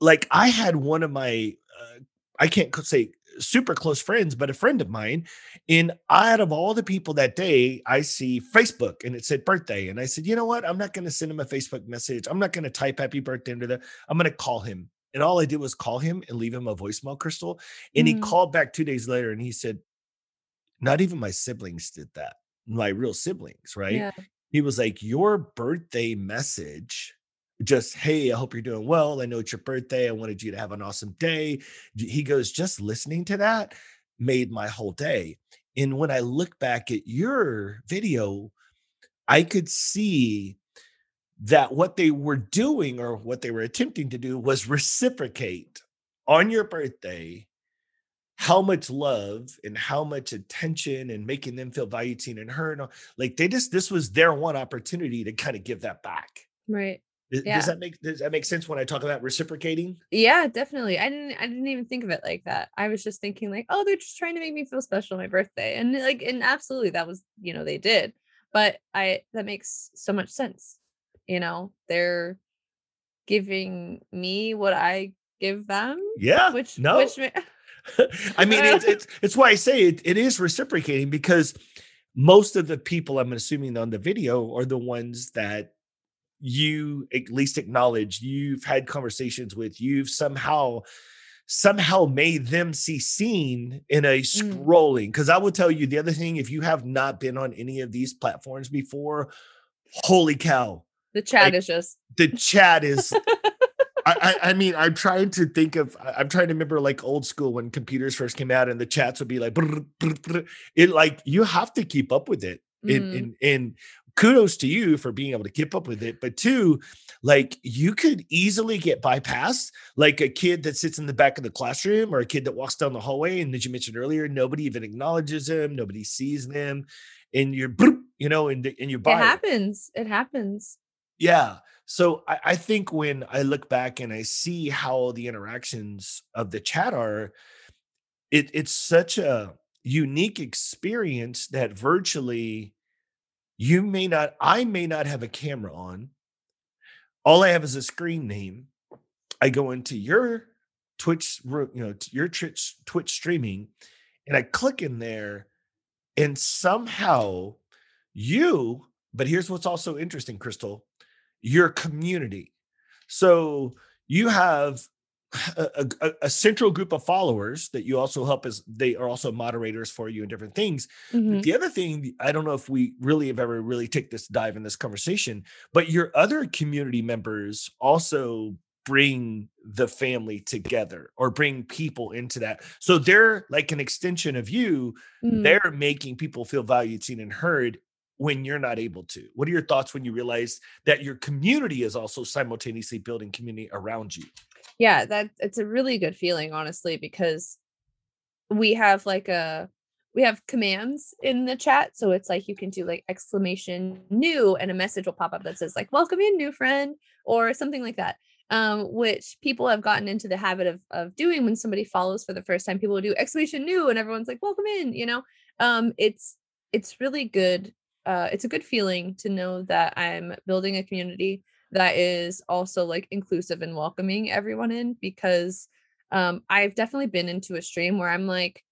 like, I had one of my, uh, I can't say super close friends, but a friend of mine. And out of all the people that day, I see Facebook and it said birthday. And I said, you know what? I'm not going to send him a Facebook message. I'm not going to type happy birthday into the, I'm going to call him. And all I did was call him and leave him a voicemail, Crystal. And mm. he called back two days later and he said, not even my siblings did that. My real siblings, right? Yeah. He was like, Your birthday message just hey i hope you're doing well. I know it's your birthday. I wanted you to have an awesome day. He goes just listening to that made my whole day. And when i look back at your video i could see that what they were doing or what they were attempting to do was reciprocate on your birthday how much love and how much attention and making them feel valued seen and heard like they just this was their one opportunity to kind of give that back. Right yeah. Does that make does that make sense when I talk about reciprocating? Yeah, definitely. I didn't I didn't even think of it like that. I was just thinking like, oh, they're just trying to make me feel special on my birthday. And like and absolutely that was, you know, they did. But I that makes so much sense. You know, they're giving me what I give them. Yeah. Which no. which I mean it's, it's it's why I say it, it is reciprocating because most of the people I'm assuming on the video are the ones that you at least acknowledge you've had conversations with you've somehow somehow made them see seen in a mm. scrolling because i will tell you the other thing if you have not been on any of these platforms before holy cow the chat like, is just the chat is I, I, mean, I'm trying to think of. I'm trying to remember like old school when computers first came out, and the chats would be like, brr, brr, brr. it like you have to keep up with it. Mm. And, and and kudos to you for being able to keep up with it. But two, like you could easily get bypassed, like a kid that sits in the back of the classroom or a kid that walks down the hallway. And as you mentioned earlier, nobody even acknowledges them, nobody sees them, and you're, you know, and and you buy. It happens. It happens. Yeah. So I, I think when I look back and I see how the interactions of the chat are, it it's such a unique experience that virtually you may not, I may not have a camera on. All I have is a screen name. I go into your Twitch, you know, your Twitch, Twitch streaming, and I click in there, and somehow you, but here's what's also interesting, Crystal, your community. So you have a, a, a, central group of followers that you also help as they are also moderators for you and different things. Mm-hmm. The other thing, I don't know if we really have ever really take this dive in this conversation, but your other community members also bring the family together or bring people into that. So they're like an extension of you. Mm-hmm. They're making people feel valued, seen, and heard when you're not able to. What are your thoughts when you realize that your community is also simultaneously building community around you? Yeah that it's a really good feeling honestly because we have like a we have commands in the chat so it's like you can do like exclamation new and a message will pop up that says like welcome in new friend or something like that um, which people have gotten into the habit of of doing when somebody follows for the first time people will do exclamation new and everyone's like welcome in you know? Um, it's it's really good uh, it's a good feeling to know that i'm building a community that is also like inclusive and welcoming everyone in because um I've definitely been into a stream where I'm like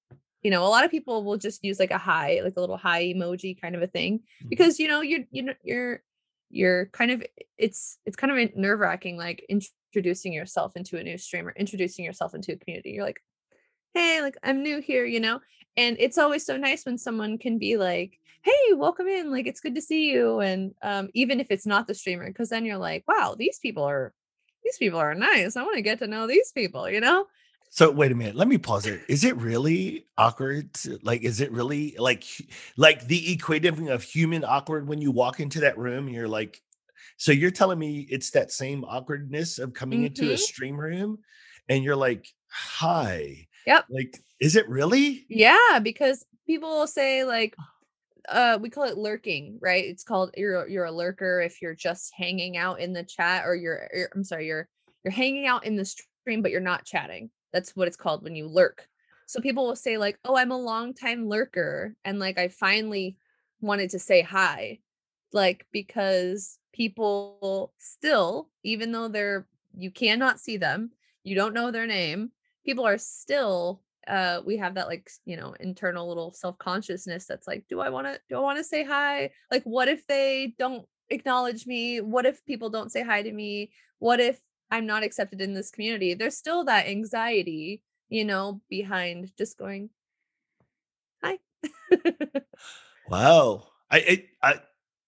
you know, a lot of people will just use like a high, like a little high emoji kind of a thing Mhm. because you know, you're you know, you're you're kind of it's it's kind of nerve wracking like introducing yourself into a new streamer, introducing yourself into a community. You're like, hey, like I'm new here, you know? And it's always so nice when someone can be like, hey, welcome in, like it's good to see you. And um, even if it's not the streamer, because then you're like, wow, these people are these people are nice. I want to get to know these people, you know? So wait a minute, let me pause it. Is it really awkward? like, is it really like like the equating of human awkward when you walk into that room and you're like, so you're telling me it's that same awkwardness of coming into a Mhm. stream room and you're like, hi. Yep. Like, is it really? Yeah, because people will say like uh we call it lurking, right? It's called you're you're a lurker if you're just hanging out in the chat or you're, you're I'm sorry, you're you're hanging out in the stream but you're not chatting. That's what it's called when you lurk. So people will say like, "Oh, I'm a long time lurker." And like I finally wanted to say hi. Like because people still even though they're you cannot see them, you don't know their name, people are still uh we have that like you know internal little self-consciousness that's like do i want to do i want to say hi? Like what if they don't acknowledge me? What if people don't say hi to me? What if i'm not accepted in this community? There's still that anxiety you know behind just going hi. Wow. I it I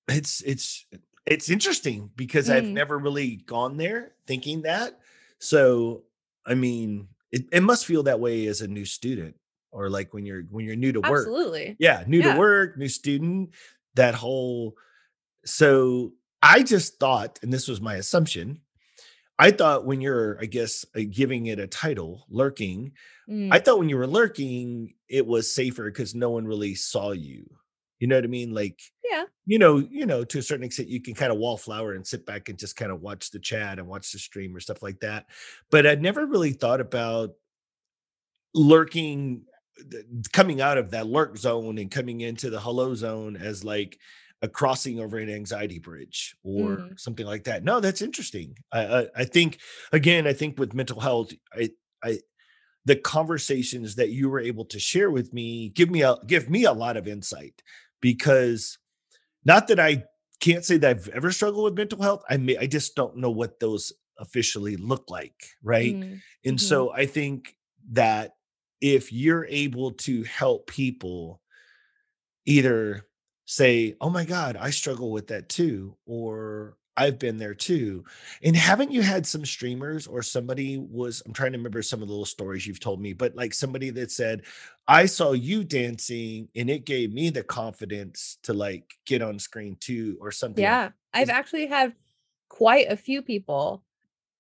it's it's it's interesting because I've Mm, never really gone there thinking that. So I mean, it, it must feel that way as a new student or like when you're when you're new to work. absolutely Yeah, new to work, new student, that whole so I just thought, and this was my assumption, I thought when you're, I guess, uh, giving it a title, lurking, I Mm, thought when you were lurking, it was safer because no one really saw you. You know what I mean? Like, yeah you know, you know, to a certain extent, you can kind of wallflower and sit back and just kind of watch the chat and watch the stream or stuff like that. But I'd never really thought about lurking, coming out of that lurk zone and coming into the hello zone as like a crossing over an anxiety bridge or mm, something like that. No, that's interesting. I, I, I think again, I think with mental health, I, I, the conversations that you were able to share with me give me a give me a lot of insight because not that I can't say that I've ever struggled with mental health. I may I just don't know what those officially look like, right? mm, And mhm. so I think that if you're able to help people either say, "Oh my god, I struggle with that too," or "I've been there too." And haven't you had some streamers or somebody was I'm trying to remember some of the little stories you've told me, but like somebody that said, "I saw you dancing and it gave me the confidence to like get on screen too," or something. yeah i've actually had quite a few people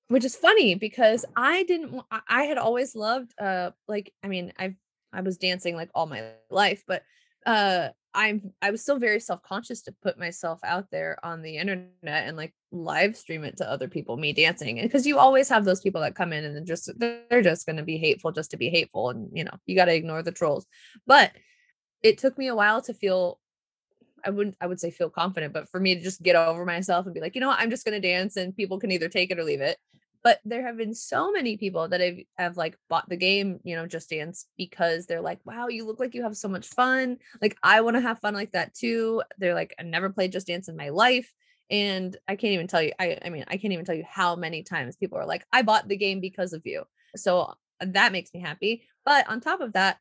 which is funny because I didn't I had always loved uh like I mean I've I was dancing like all my life but uh I'm I was still very self-conscious to put myself out there on the internet and like live stream it to other people me dancing and because you always have those people that come in and just they're just to be hateful just to be hateful and you know you got to ignore the trolls but it took me a while to feel I wouldn't I would say feel confident, but for me to just get over myself and be like, you know what, I'm just gonna dance and people can either take it or leave it. But there have been so many people that have, have like bought the game, you know, just dance because they're like, wow, you look like you have so much fun. Like I want to have fun like that too. They're like, I never played just dance in my life. And I can't even tell you, I I mean, I can't even tell you how many times people are like, I bought the game because of you. So that makes me happy. But on top of that,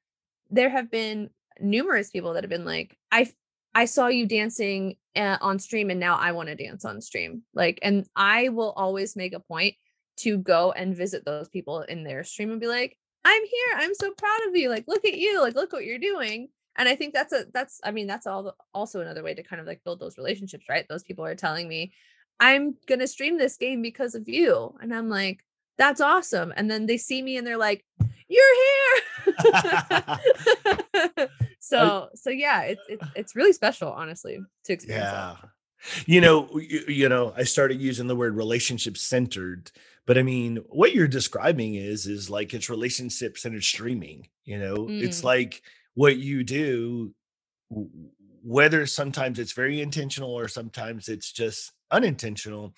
there have been numerous people that have been like, I I saw you dancing uh, on stream and now I want to dance on stream. Like, and I will always make a point to go and visit those people in their stream and be like, I'm here. I'm so proud of you. Like, look at you. Like, look what you're doing. And I think that's a, that's, I mean, that's all also another way to kind of like build those relationships, right? Those people are telling me, I'm going to stream this game because of you. And I'm like, that's awesome. And then they see me and they're like, you're here. so so yeah, it's it's it's really special, honestly, to experience that. Yeah. You know, you, you know, I started using the word relationship centered, but I mean, what you're describing is is like it's relationship centered streaming, you know. It's Mm, like what you do whether sometimes it's very intentional or sometimes it's just unintentional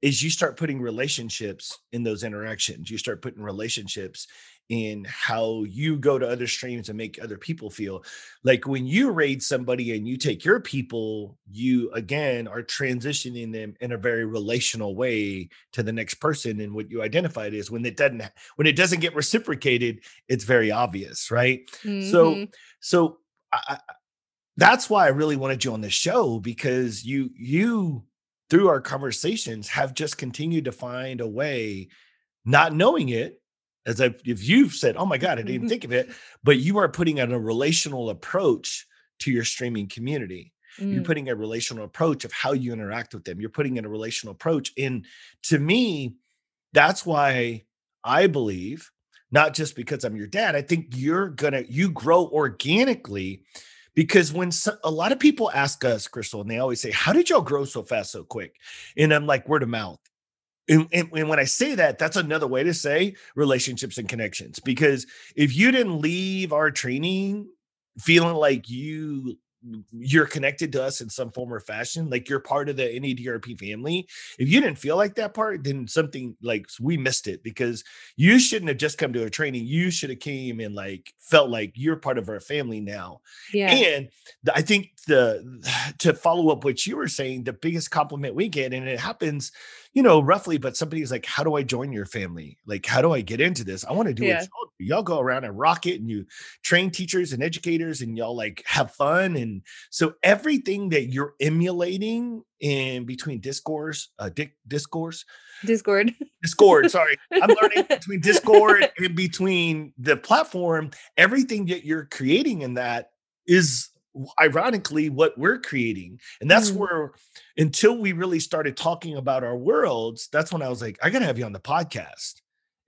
is you start putting relationships in those interactions. You start putting relationships in how you go to other streams and make other people feel. Like when you raid somebody and you take your people, you again are transitioning them in a very relational way to the next person. And what you identified is when it doesn't when it doesn't get reciprocated, it's very obvious, right? Mm-hmm. So so I, that's why I really wanted you on the show because you you through our conversations have just continued to find a way, not knowing it, as if, if you've said, "Oh my God, I didn't even mm-hmm. think of it," but you are putting in a relational approach to your streaming community. Mm. You're putting a relational approach of how you interact with them. You're putting in a relational approach, and to me, that's why I believe, not just because I'm your dad. I think you're gonna you grow organically because when so, a lot of people ask us crystal and they always say how did y'all grow so fast so quick and i'm like word of mouth and, and, and, when I say that, that's another way to say relationships and connections. Because if you didn't leave our training feeling like you you're connected to us in some form or fashion like you're part of the NADRP family if you didn't feel like that part then something like we missed it because you shouldn't have just come to a training you should have came and like felt like you're part of our family now yeah and i think the to follow up what you were saying the biggest compliment we get and it happens you know, roughly, but somebody's like, How do I join your family? Like, how do I get into this? I want to do yeah. it. Y'all go around and rock it and you train teachers and educators and y'all like have fun. And so everything that you're emulating in between discourse, uh, di- discourse, Discord, Discord. Sorry, I'm learning between Discord and between the platform. Everything that you're creating in that is ironically what we're creating and that's mm. where until we really started talking about our worlds that's when i was like i gotta have you on the podcast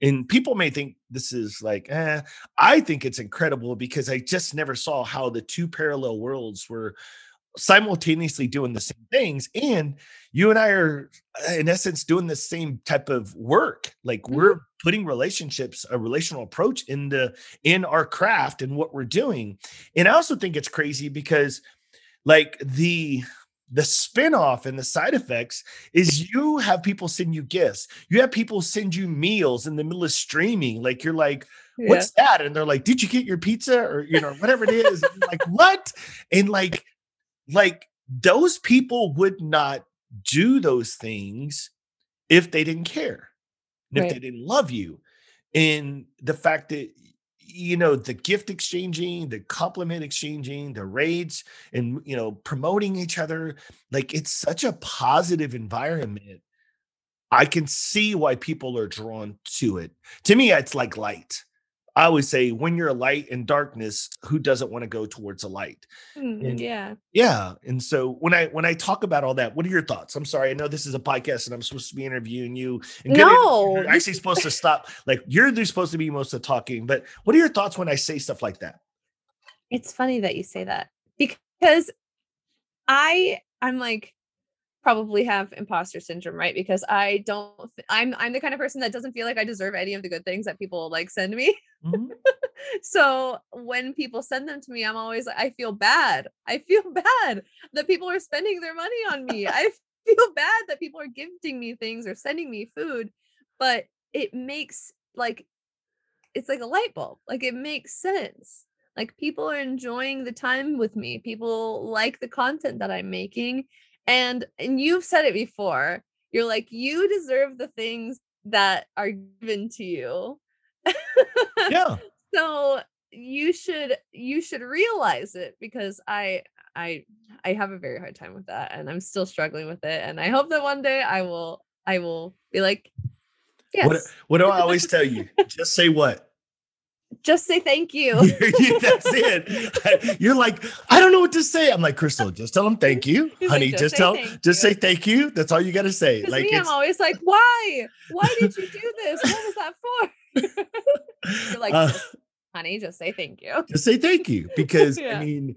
and people may think this is like eh. i think it's incredible because i just never saw how the two parallel worlds were simultaneously doing the same things and you and i are uh, in essence doing the same type of work. Like mm-hmm. we're putting relationships a relational approach in the in our craft and what we're doing. And i also think it's crazy because like the the spin-off and the side effects is you have people send you gifts. You have people send you meals in the middle of streaming. Like you're like what's yeah. that? And they're like did you get your pizza? or you know whatever it is. Like what? And like like those people would not do those things if they didn't care and right. if they didn't love you and the fact that you know the gift exchanging the compliment exchanging the raids and you know promoting each other like it's such a positive environment i can see why people are drawn to it to me it's like light I always say when you're a light in darkness, who doesn't want to go towards a light? Mm, and, yeah. Yeah. And so when I when I talk about all that, what are your thoughts? I'm sorry, I know this is a podcast and I'm supposed to be interviewing you. And no, you're actually supposed to stop. Like you're supposed to be most of talking, but what are your thoughts when I say stuff like that? It's funny that you say that because I I'm like probably have imposter syndrome, right? Because I don't I'm I'm the kind of person that doesn't feel like I deserve any of the good things that people like send me. Mm-hmm. so when people send them to me, I'm always like I feel bad. I feel bad that people are spending their money on me. I feel bad that people are gifting me things or sending me food, but it makes like it's like a light bulb. Like it makes sense. Like people are enjoying the time with me. People like the content that I'm making and and you've said it before. You're like you deserve the things that are given to you. yeah. So you should you should realize it because I I I have a very hard time with that and I'm still struggling with it and I hope that one day I will I will be like yes. What what do I always tell you? Just say what? Just say thank you. That's it. You're like, I don't know what to say. I'm like, Crystal, just tell them thank you, He's honey. Like, just, just tell, just you. say thank you. That's all you got to say. Like, me, I'm always like, why? Why did you do this? What was that for? You're like, uh, honey, just say thank you. Just say thank you because yeah. I mean.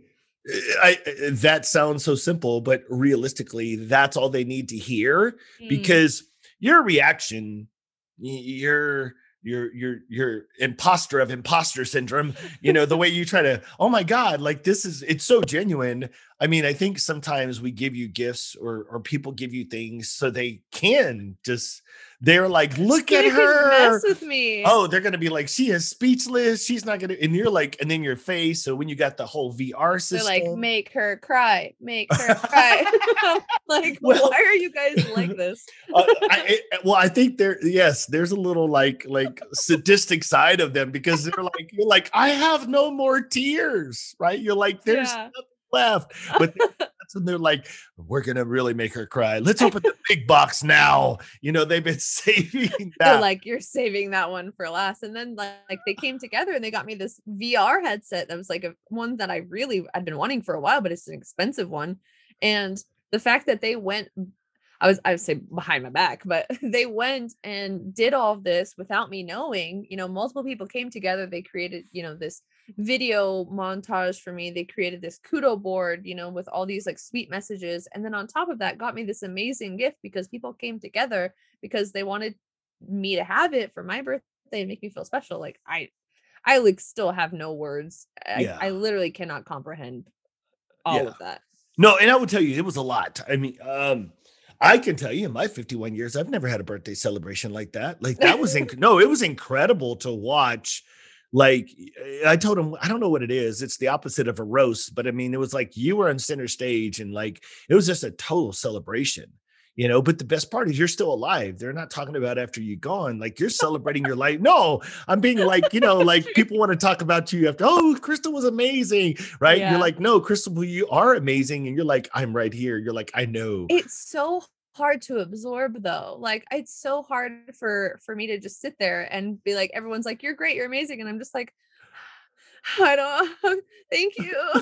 I, that sounds so simple, but realistically, that's all they need to hear mm. because your reaction, your your your your imposter of imposter syndrome you know the way you try to oh my god like this is it's so genuine I mean, I think sometimes we give you gifts or or people give you things so they can just they're like, look You at her. mess with me. Oh, they're gonna be like, she is speechless. She's not gonna, and you're like, and then your face. So when you got the whole VR They're system, like, make her cry, make her cry. Like, Well- why are you guys like this? uh, I, I- well, I think there, yes, there's a little like like sadistic side of them because they're like, you're like, I have no more tears, right? You're like, there's Yeah. nothing left, but that's when they're like, we're gonna really make her cry. Let's open the big box now. You know, they've been saving that. They're like, you're saving that one for last. And then like, like, they came together and they got me this VR headset that was like a one that I really I'd been wanting for a while, but it's an expensive one. And the fact that they went I was I would say behind my back, but they went and did all of this without me knowing. You know, multiple people came together. They created, you know, this video montage for me. They created this kudo board, you know, with all these like sweet messages. And then on top of that, got me this amazing gift because people came together because they wanted me to have it for my birthday and make me feel special. Like I I like still have no words. I, Yeah. I literally cannot comprehend all Yeah. of that. No, and I will tell you, it was a lot. I mean, um, I can tell you in my 51 years, I've never had a birthday celebration like that. Like that was inc- no, it was incredible to watch. Like eh, I told him, I don't know what it is. It's the opposite of a roast, but I mean, it was like you were on center stage and like it was just a total celebration. You know, but the best part is you're still alive. They're not talking about after you're gone. Like you're celebrating your life. No, I'm being like, you know, like people want to talk about you after, oh, Crystal was amazing, right? Yeah. You're like, no, Crystal, you are amazing. And you're like, I'm right here. You're like, I know. It's so hard to absorb though. Like it's so hard for for me to just sit there and be like everyone's like you're great, you're amazing and I'm just like I don't thank you.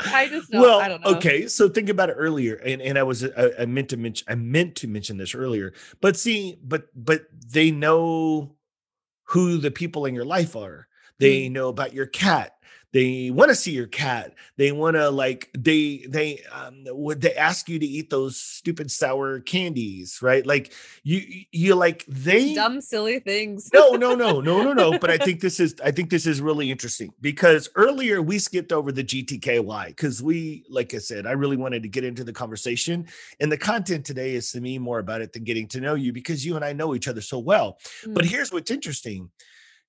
I just don't well, I don't know. okay. So think about it earlier, and and I was uh, I, I meant to mention I meant to mention this earlier, but see, but but they know who the people in your life are. They mm. know about your cat. They want to see your cat. They want to like they they um would they ask you to eat those stupid sour candies, right? Like you you like they Dumb silly things. no, no, no, no, no, no. But I think this is I think this is really interesting because earlier we skipped over the GTKY because we, like I said, I really wanted to get into the conversation. And the content today is to me more about it than getting to know you because you and I know each other so well. But Mm. here's what's interesting.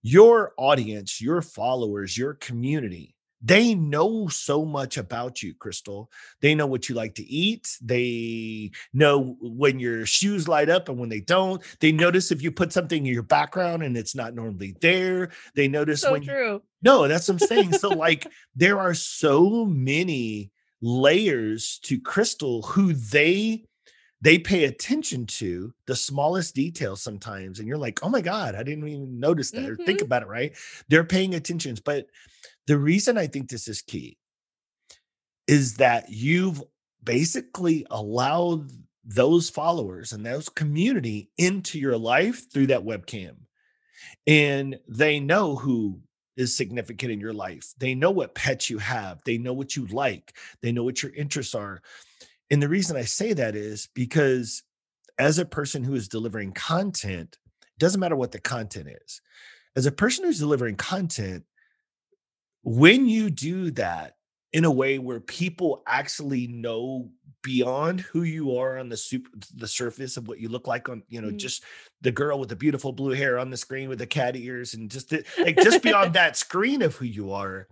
Your audience, your followers, your community, they know so much about you, Crystal. They know what you like to eat. They know when your shoes light up and when they don't. They notice if you put something in your background and it's not normally there. They notice so when true. no, that's what I'm saying. So, like, there are so many layers to Crystal who they they pay attention to the smallest details sometimes, and you're like, oh my god, I didn't even notice that or think Mhm. about it. Right? They're paying attention, but the reason I think this is key is that you've basically allowed those followers and those community into your life through that webcam and they know who is significant in your life. They know what pets you have. They know what you like. They know what your interests are. And the reason I say that is because as a person who is delivering content, it doesn't matter what the content is. As a person who's delivering content, when you do that in a way where people actually know beyond who you are on the super the surface of what you look like on you know Mm. just the girl with the beautiful blue hair on the screen with the cat ears and just the, like just beyond that screen of who you are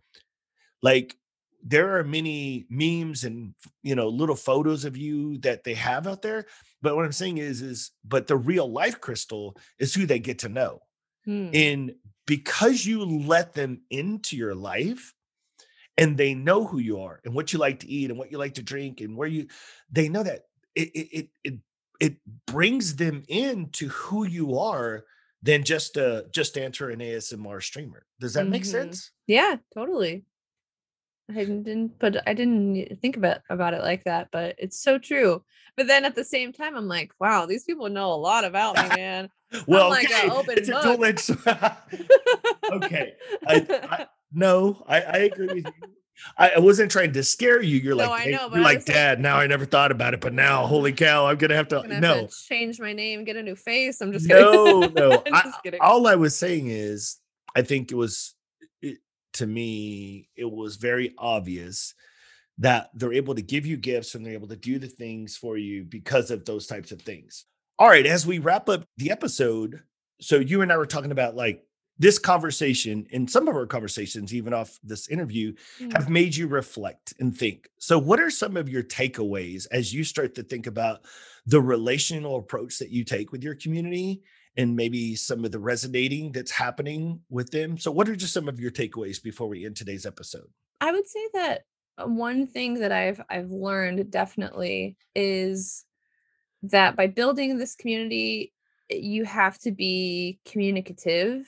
like there are many memes and you know little photos of you that they have out there but what i'm saying is is but the real life crystal is who they get to know Hmm. and because you let them into your life and they know who you are and what you like to eat and what you like to drink and where you they know that it it it it, brings them into who you are than just uh just enter an ASMR streamer. Does that make Mhm. sense? Yeah, totally. I didn't put I didn't think about about it like that, but it's so true. But then at the same time, I'm like, wow, these people know a lot about me, man. Well, like a okay. open it's a book. double-edged- okay. I, I no, I, I agree with you. I, I wasn't trying to scare you. You're No, like, I hey, know, but you're like, Dad. Now I never thought about it, but now, holy cow, I'm gonna have to. gonna have no, to change my name, get a new face. I'm just kidding. no, no. I'm I- just kidding. all I was saying is, I think it was to me, it was very obvious that they're able to give you gifts and they're able to do the things for you because of those types of things. All right, as we wrap up the episode, so you and I were talking about like this conversation and some of our conversations, even off this interview, mm. have made you reflect and think. So, what are some of your takeaways as you start to think about the relational approach that you take with your community and maybe some of the resonating that's happening with them? So, what are just some of your takeaways before we end today's episode? I would say that uh, one thing that I've I've learned definitely is that by building this community, you have to be communicative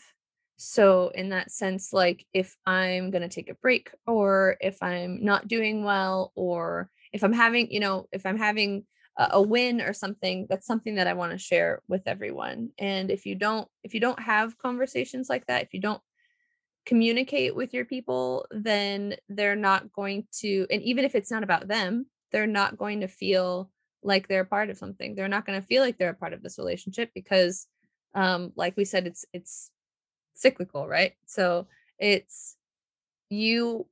so, in that sense, like if I'm going to take a break or if I'm not doing well or if I'm having, you know, if I'm having a, a win or something, that's something that I want to share with everyone. And if you don't, if you don't have conversations like that, if you don't communicate with your people, then they're not going to, and even if it's not about them, they're not going to feel like they're part of something. They're not going to feel like they're a part of this relationship because um like we said it's it's cyclical, right? So it's you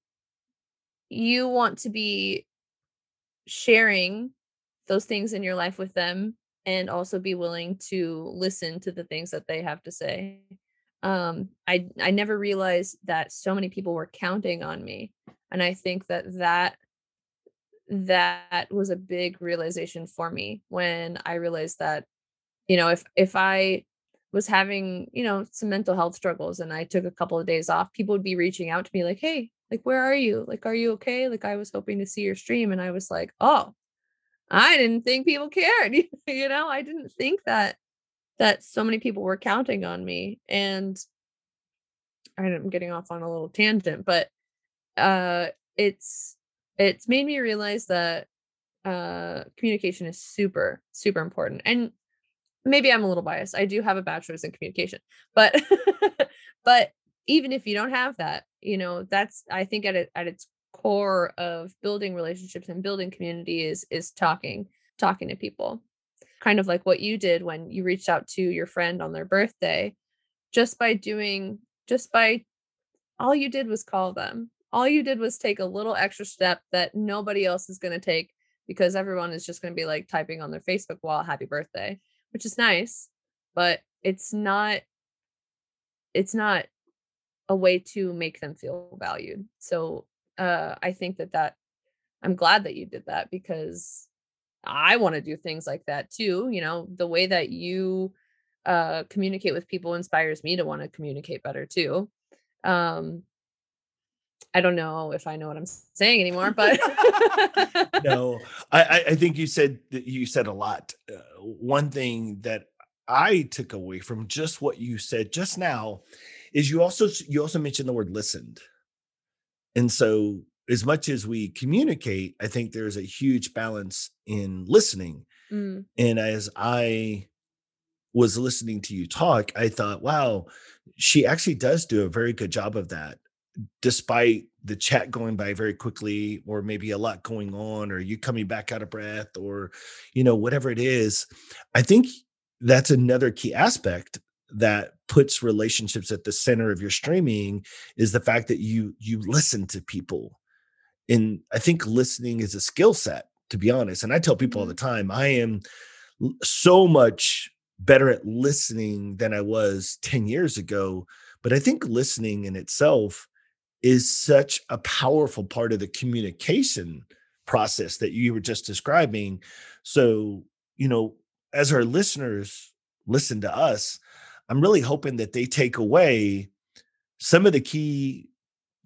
you want to be sharing those things in your life with them and also be willing to listen to the things that they have to say. Um I I never realized that so many people were counting on me and I think that that that was a big realization for me when I realized that you know if if I was having, you know, some mental health struggles and I took a couple of days off, people would be reaching out to me like, "Hey, like where are you? Like are you okay? Like I was hoping to see your stream." And I was like, "Oh, I didn't think people cared." you know, I didn't think that that so many people were counting on me and I'm getting off on a little tangent, but uh it's it's made me realize that uh communication is super super important. And maybe I'm a little biased. I do have a bachelor's in communication, but but even if you don't have that, you know, that's I think at it, at its core of building relationships and building community is is talking, talking to people. Kind of like what you did when you reached out to your friend on their birthday, just by doing just by all you did was call them. All you did was take a little extra step that nobody else is going to take because everyone is just going to be like typing on their Facebook wall happy birthday which is nice, but it's not it's not a way to make them feel valued. So uh I think that that I'm glad that you did that because I want to do things like that too, you know, the way that you uh communicate with people inspires me to want to communicate better too. Um I don't know if I know what I'm saying anymore, but no, I, I think you said that you said a lot. Uh, one thing that I took away from just what you said just now is you also you also mentioned the word listened, and so as much as we communicate, I think there's a huge balance in listening. Mm. And as I was listening to you talk, I thought, wow, she actually does do a very good job of that despite the chat going by very quickly or maybe a lot going on or you coming back out of breath or you know whatever it is i think that's another key aspect that puts relationships at the center of your streaming is the fact that you you listen to people and i think listening is a skill set to be honest and i tell people all the mm-hmm. time i am so much better at listening than i was 10 years ago but i think listening in itself is such a powerful part of the communication process that you were just describing. So, you know, as our listeners listen to us, I'm really hoping that they take away some of the key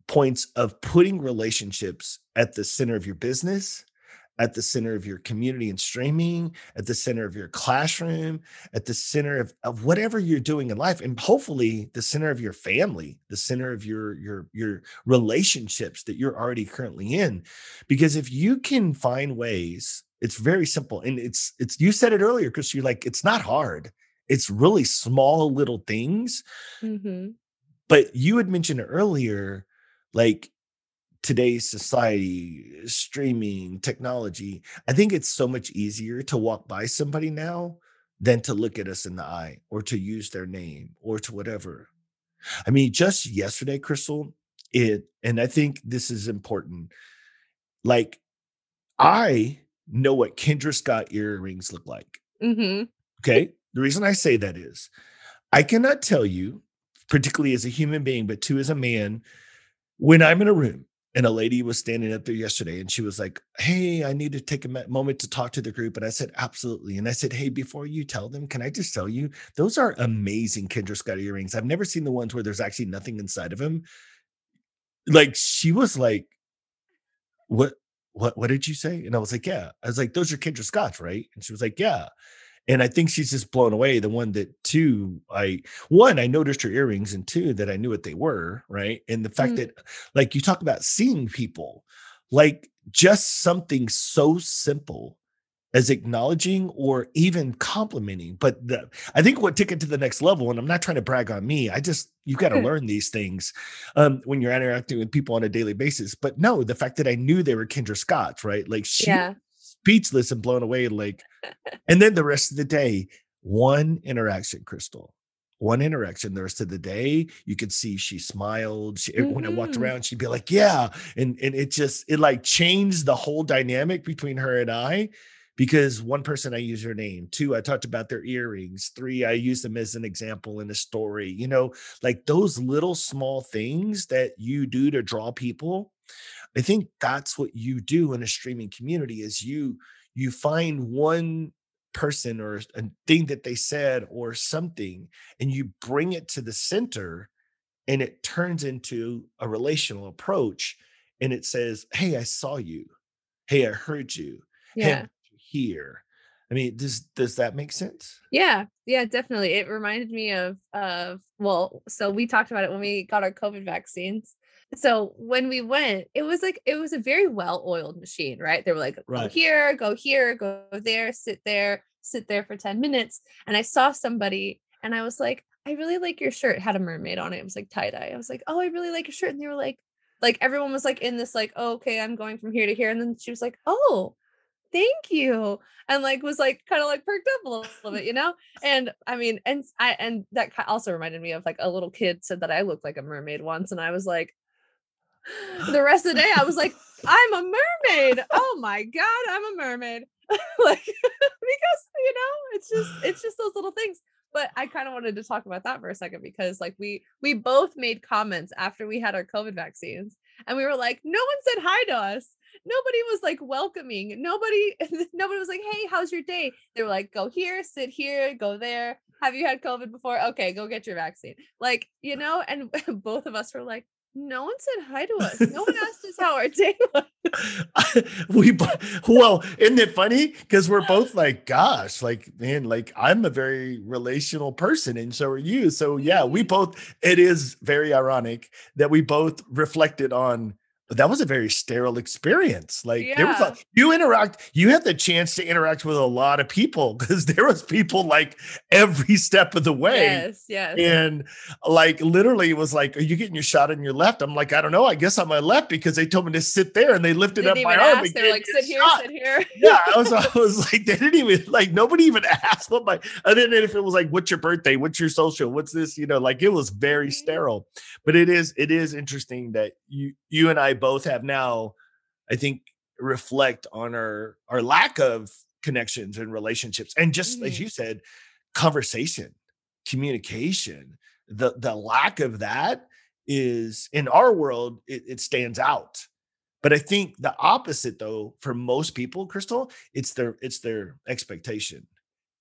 points of putting relationships at the center of your business at the center of your community and streaming, at the center of your classroom, at the center of, of whatever you're doing in life, and hopefully the center of your family, the center of your your your relationships that you're already currently in. Because if you can find ways, it's very simple. And it's it's you said it earlier, because you're like, it's not hard. It's really small little things. Mm-hmm. But you had mentioned earlier, like today's society, streaming, technology, I think it's so much easier to walk by somebody now than to look at us in the eye or to use their name or to whatever. I mean, just yesterday, Krystal, it, and I think this is important. like I know what Kendra Scott earrings look like. Mm-hmm. Okay. The reason I say that is I cannot tell you, particularly as a human being, but too as a man, when I'm in a room and a lady was standing up there yesterday and she was like, Hey, I need to take a moment to talk to the group. And I said, Absolutely. And I said, Hey, before you tell them, can I just tell you, those are amazing Kendra Scott earrings. I've never seen the ones where there's actually nothing inside of them. Like she was like, What? What, what did you say? And I was like, yeah. I was like, those are Kendra Scott's, right? And she was like, yeah and I think she's just blown away. The one that two, I one, I noticed her earrings, and two, that I knew what they were, right? And the fact mm. that, like, you talk about seeing people, like just something so simple as acknowledging or even complimenting. But the, I think what took it to the next level, and I'm not trying to brag on me, I just you got to learn these things um, when you're interacting with people on a daily basis. But no, the fact that I knew they were Kendra Scott's, right? Like she yeah speechless and blown away. Like, and then the rest of the day, one interaction, Krystal, one interaction the rest of the day you could see she smiled she, mm-hmm. when i walked mm-hmm. around she'd be like yeah and and it just it like changed the whole dynamic between her and i because one person i use her name two i talked about their earrings three i use them as an example in a story you know like those little small things that you do to draw people I think that's what you do in a streaming community is you you find one person or a thing that they said or something and you bring it to the center and it turns into a relational approach and it says hey i saw you. Hey i heard you. Yeah. hey, here. I mean does does that make sense? Yeah. Yeah definitely. It reminded me of of well so we talked about it when we got our covid vaccines so when we went, it was like it was a very well-oiled machine, right? They were like, right. go here, go here, go there, sit there, sit there for 10 minutes. And I saw somebody and I was like, I really like your shirt. It had a mermaid on it. It was like tie-dye. I was like, oh, I really like your shirt. And they were like, like everyone was like in this, like, oh, okay, I'm going from here to here. And then she was like, oh, thank you and like was like kind of like perked up a little bit you know and i mean and i and that also reminded me of like a little kid said that i looked like a mermaid once and i was like the rest of the day I was like, I'm a mermaid. Oh my god, I'm a mermaid. like because you know, it's just it's just those little things. But I kind of wanted to talk about that for a second because like we we both made comments after we had our COVID vaccines and we were like, no one said hi to us. Nobody was like welcoming. Nobody nobody was like, "Hey, how's your day?" They were like, "Go here, sit here, go there. Have you had COVID before? Okay, go get your vaccine." Like, you know, and both of us were like, no one said hi to us. No one asked us how our day was. we well, isn't it funny? Because we're both like, gosh, like man, like I'm a very relational person, and so are you. So yeah, we mm-hmm. both. It is very ironic that we both reflected on but that was a very sterile experience. Like yeah. there was a, you interact, you had the chance to interact with a lot of people because there was people like every step of the way. Yes, yes. And like literally it was like, are you getting your shot on your left? I'm like, I don't know. I guess on my left because they told me to sit there and they lifted up my arm. Ask. They're like, sit here, shot. sit here. yeah. I was, I was like, they didn't even like nobody even asked what my other than if it was like, what's your birthday? What's your social? What's this? You know, like it was very mm-hmm. sterile. But it is, it is interesting that you you and I both have now, I think, reflect on our our lack of connections and relationships, and just mm-hmm. as you said, conversation, communication. The the lack of that is in our world it, it stands out but i think the opposite though for most people Krystal it's their it's their expectation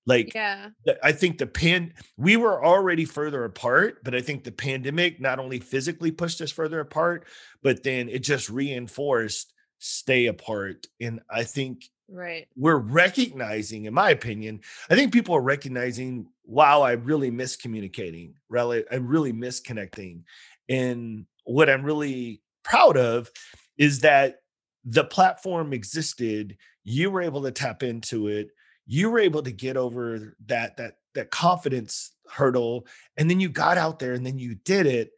like, yeah, I think the pan, we were already further apart, but I think the pandemic not only physically pushed us further apart, but then it just reinforced stay apart. And I think right we're recognizing, in my opinion, I think people are recognizing, wow, I really miss communicating, really, I really miss connecting. And what I'm really proud of is that the platform existed, you were able to tap into it you were able to get over that that that confidence hurdle and then you got out there and then you did it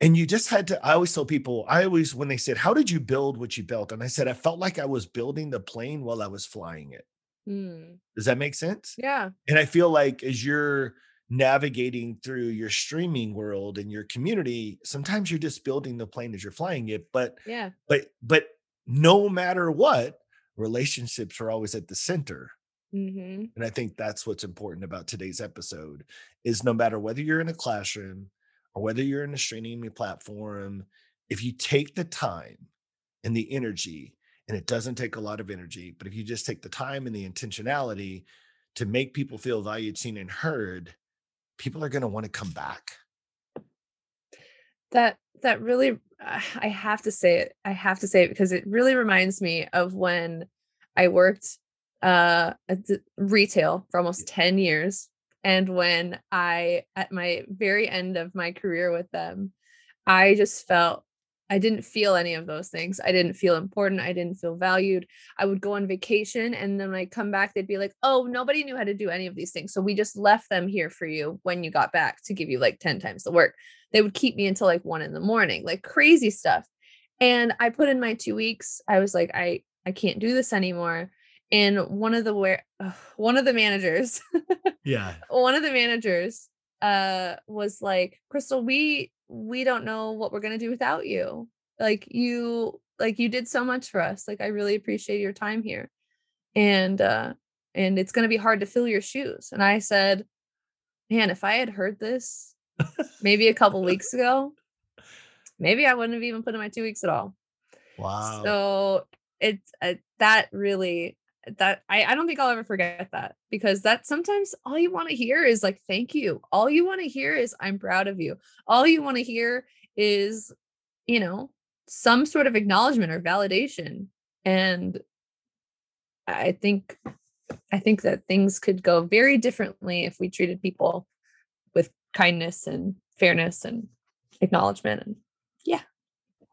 and you just had to i always tell people i always when they said how did you build what you built? and i said i felt like i was building the plane while i was flying it. Mm. does that make sense? Yeah. And i feel like as you're navigating through your streaming world and your community sometimes you're just building the plane as you're flying it but yeah. but but no matter what, relationships are always at the center. Mm-hmm. And I think that's what's important about today's episode is no matter whether you're in a classroom or whether you're in a streaming platform, if you take the time and the energy, and it doesn't take a lot of energy, but if you just take the time and the intentionality to make people feel valued, seen, and heard, people are going to want to come back. That that really I have to say it. I have to say it because it really reminds me of when I worked uh retail for almost 10 years and when I at my very end of my career with them I just felt I didn't feel any of those things. I didn't feel important. I didn't feel valued. I would go on vacation and then when I come back, they'd be like, oh, nobody knew how to do any of these things. So we just left them here for you when you got back to give you like 10 times the work. They would keep me until like one in the morning, like crazy stuff. And I put in my two weeks. I was like, I I can't do this anymore. And one of the where uh, one of the managers, yeah, one of the managers uh was like, Krystal, we we don't know what we're going to do without you. Like you like you did so much for us. Like i really appreciate your time here. And uh and it's going to be hard to fill your shoes. And i said man if i had heard this maybe a couple weeks ago maybe i wouldn't have even put in my two weeks at all. Wow. So it's uh, that really that I, I don't think I'll ever forget that because that sometimes all you want to hear is like thank you. All you want to hear is I'm proud of you. All you want to hear is you know some sort of acknowledgement or validation and I think I think that things could go very differently if we treated people with kindness and fairness and acknowledgement and yeah.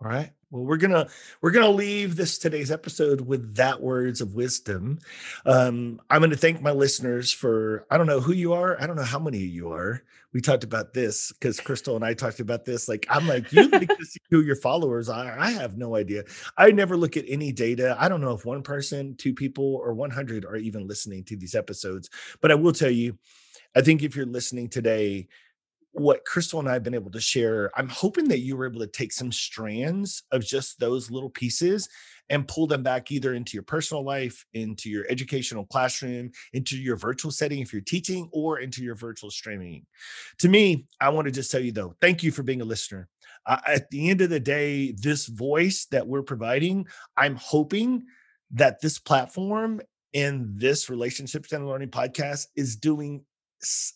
All right. Well, we're gonna we're gonna leave this today's episode with that words of wisdom. Um, I'm gonna thank my listeners for I don't know who you are, I don't know how many of you are. We talked about this because Krystal and I talked about this. Like, I'm like, you look to see who your followers are. I have no idea. I never look at any data. I don't know if one person, two people, or 100 are even listening to these episodes. But I will tell you, I think if you're listening today, what Krystal and I have been able to share, I'm hoping that you were able to take some strands of just those little pieces and pull them back either into your personal life, into your educational classroom, into your virtual setting if you're teaching, or into your virtual streaming. To me, I want to just tell you though, thank you for being a listener. Uh, at the end of the day, this voice that we're providing, I'm hoping that this platform and this relationships and learning podcast is doing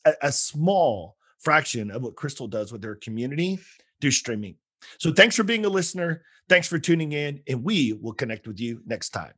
a, a small fraction of what Krystal does with their community through streaming. So thanks for being a listener. Thanks for tuning in, and we will connect with you next time.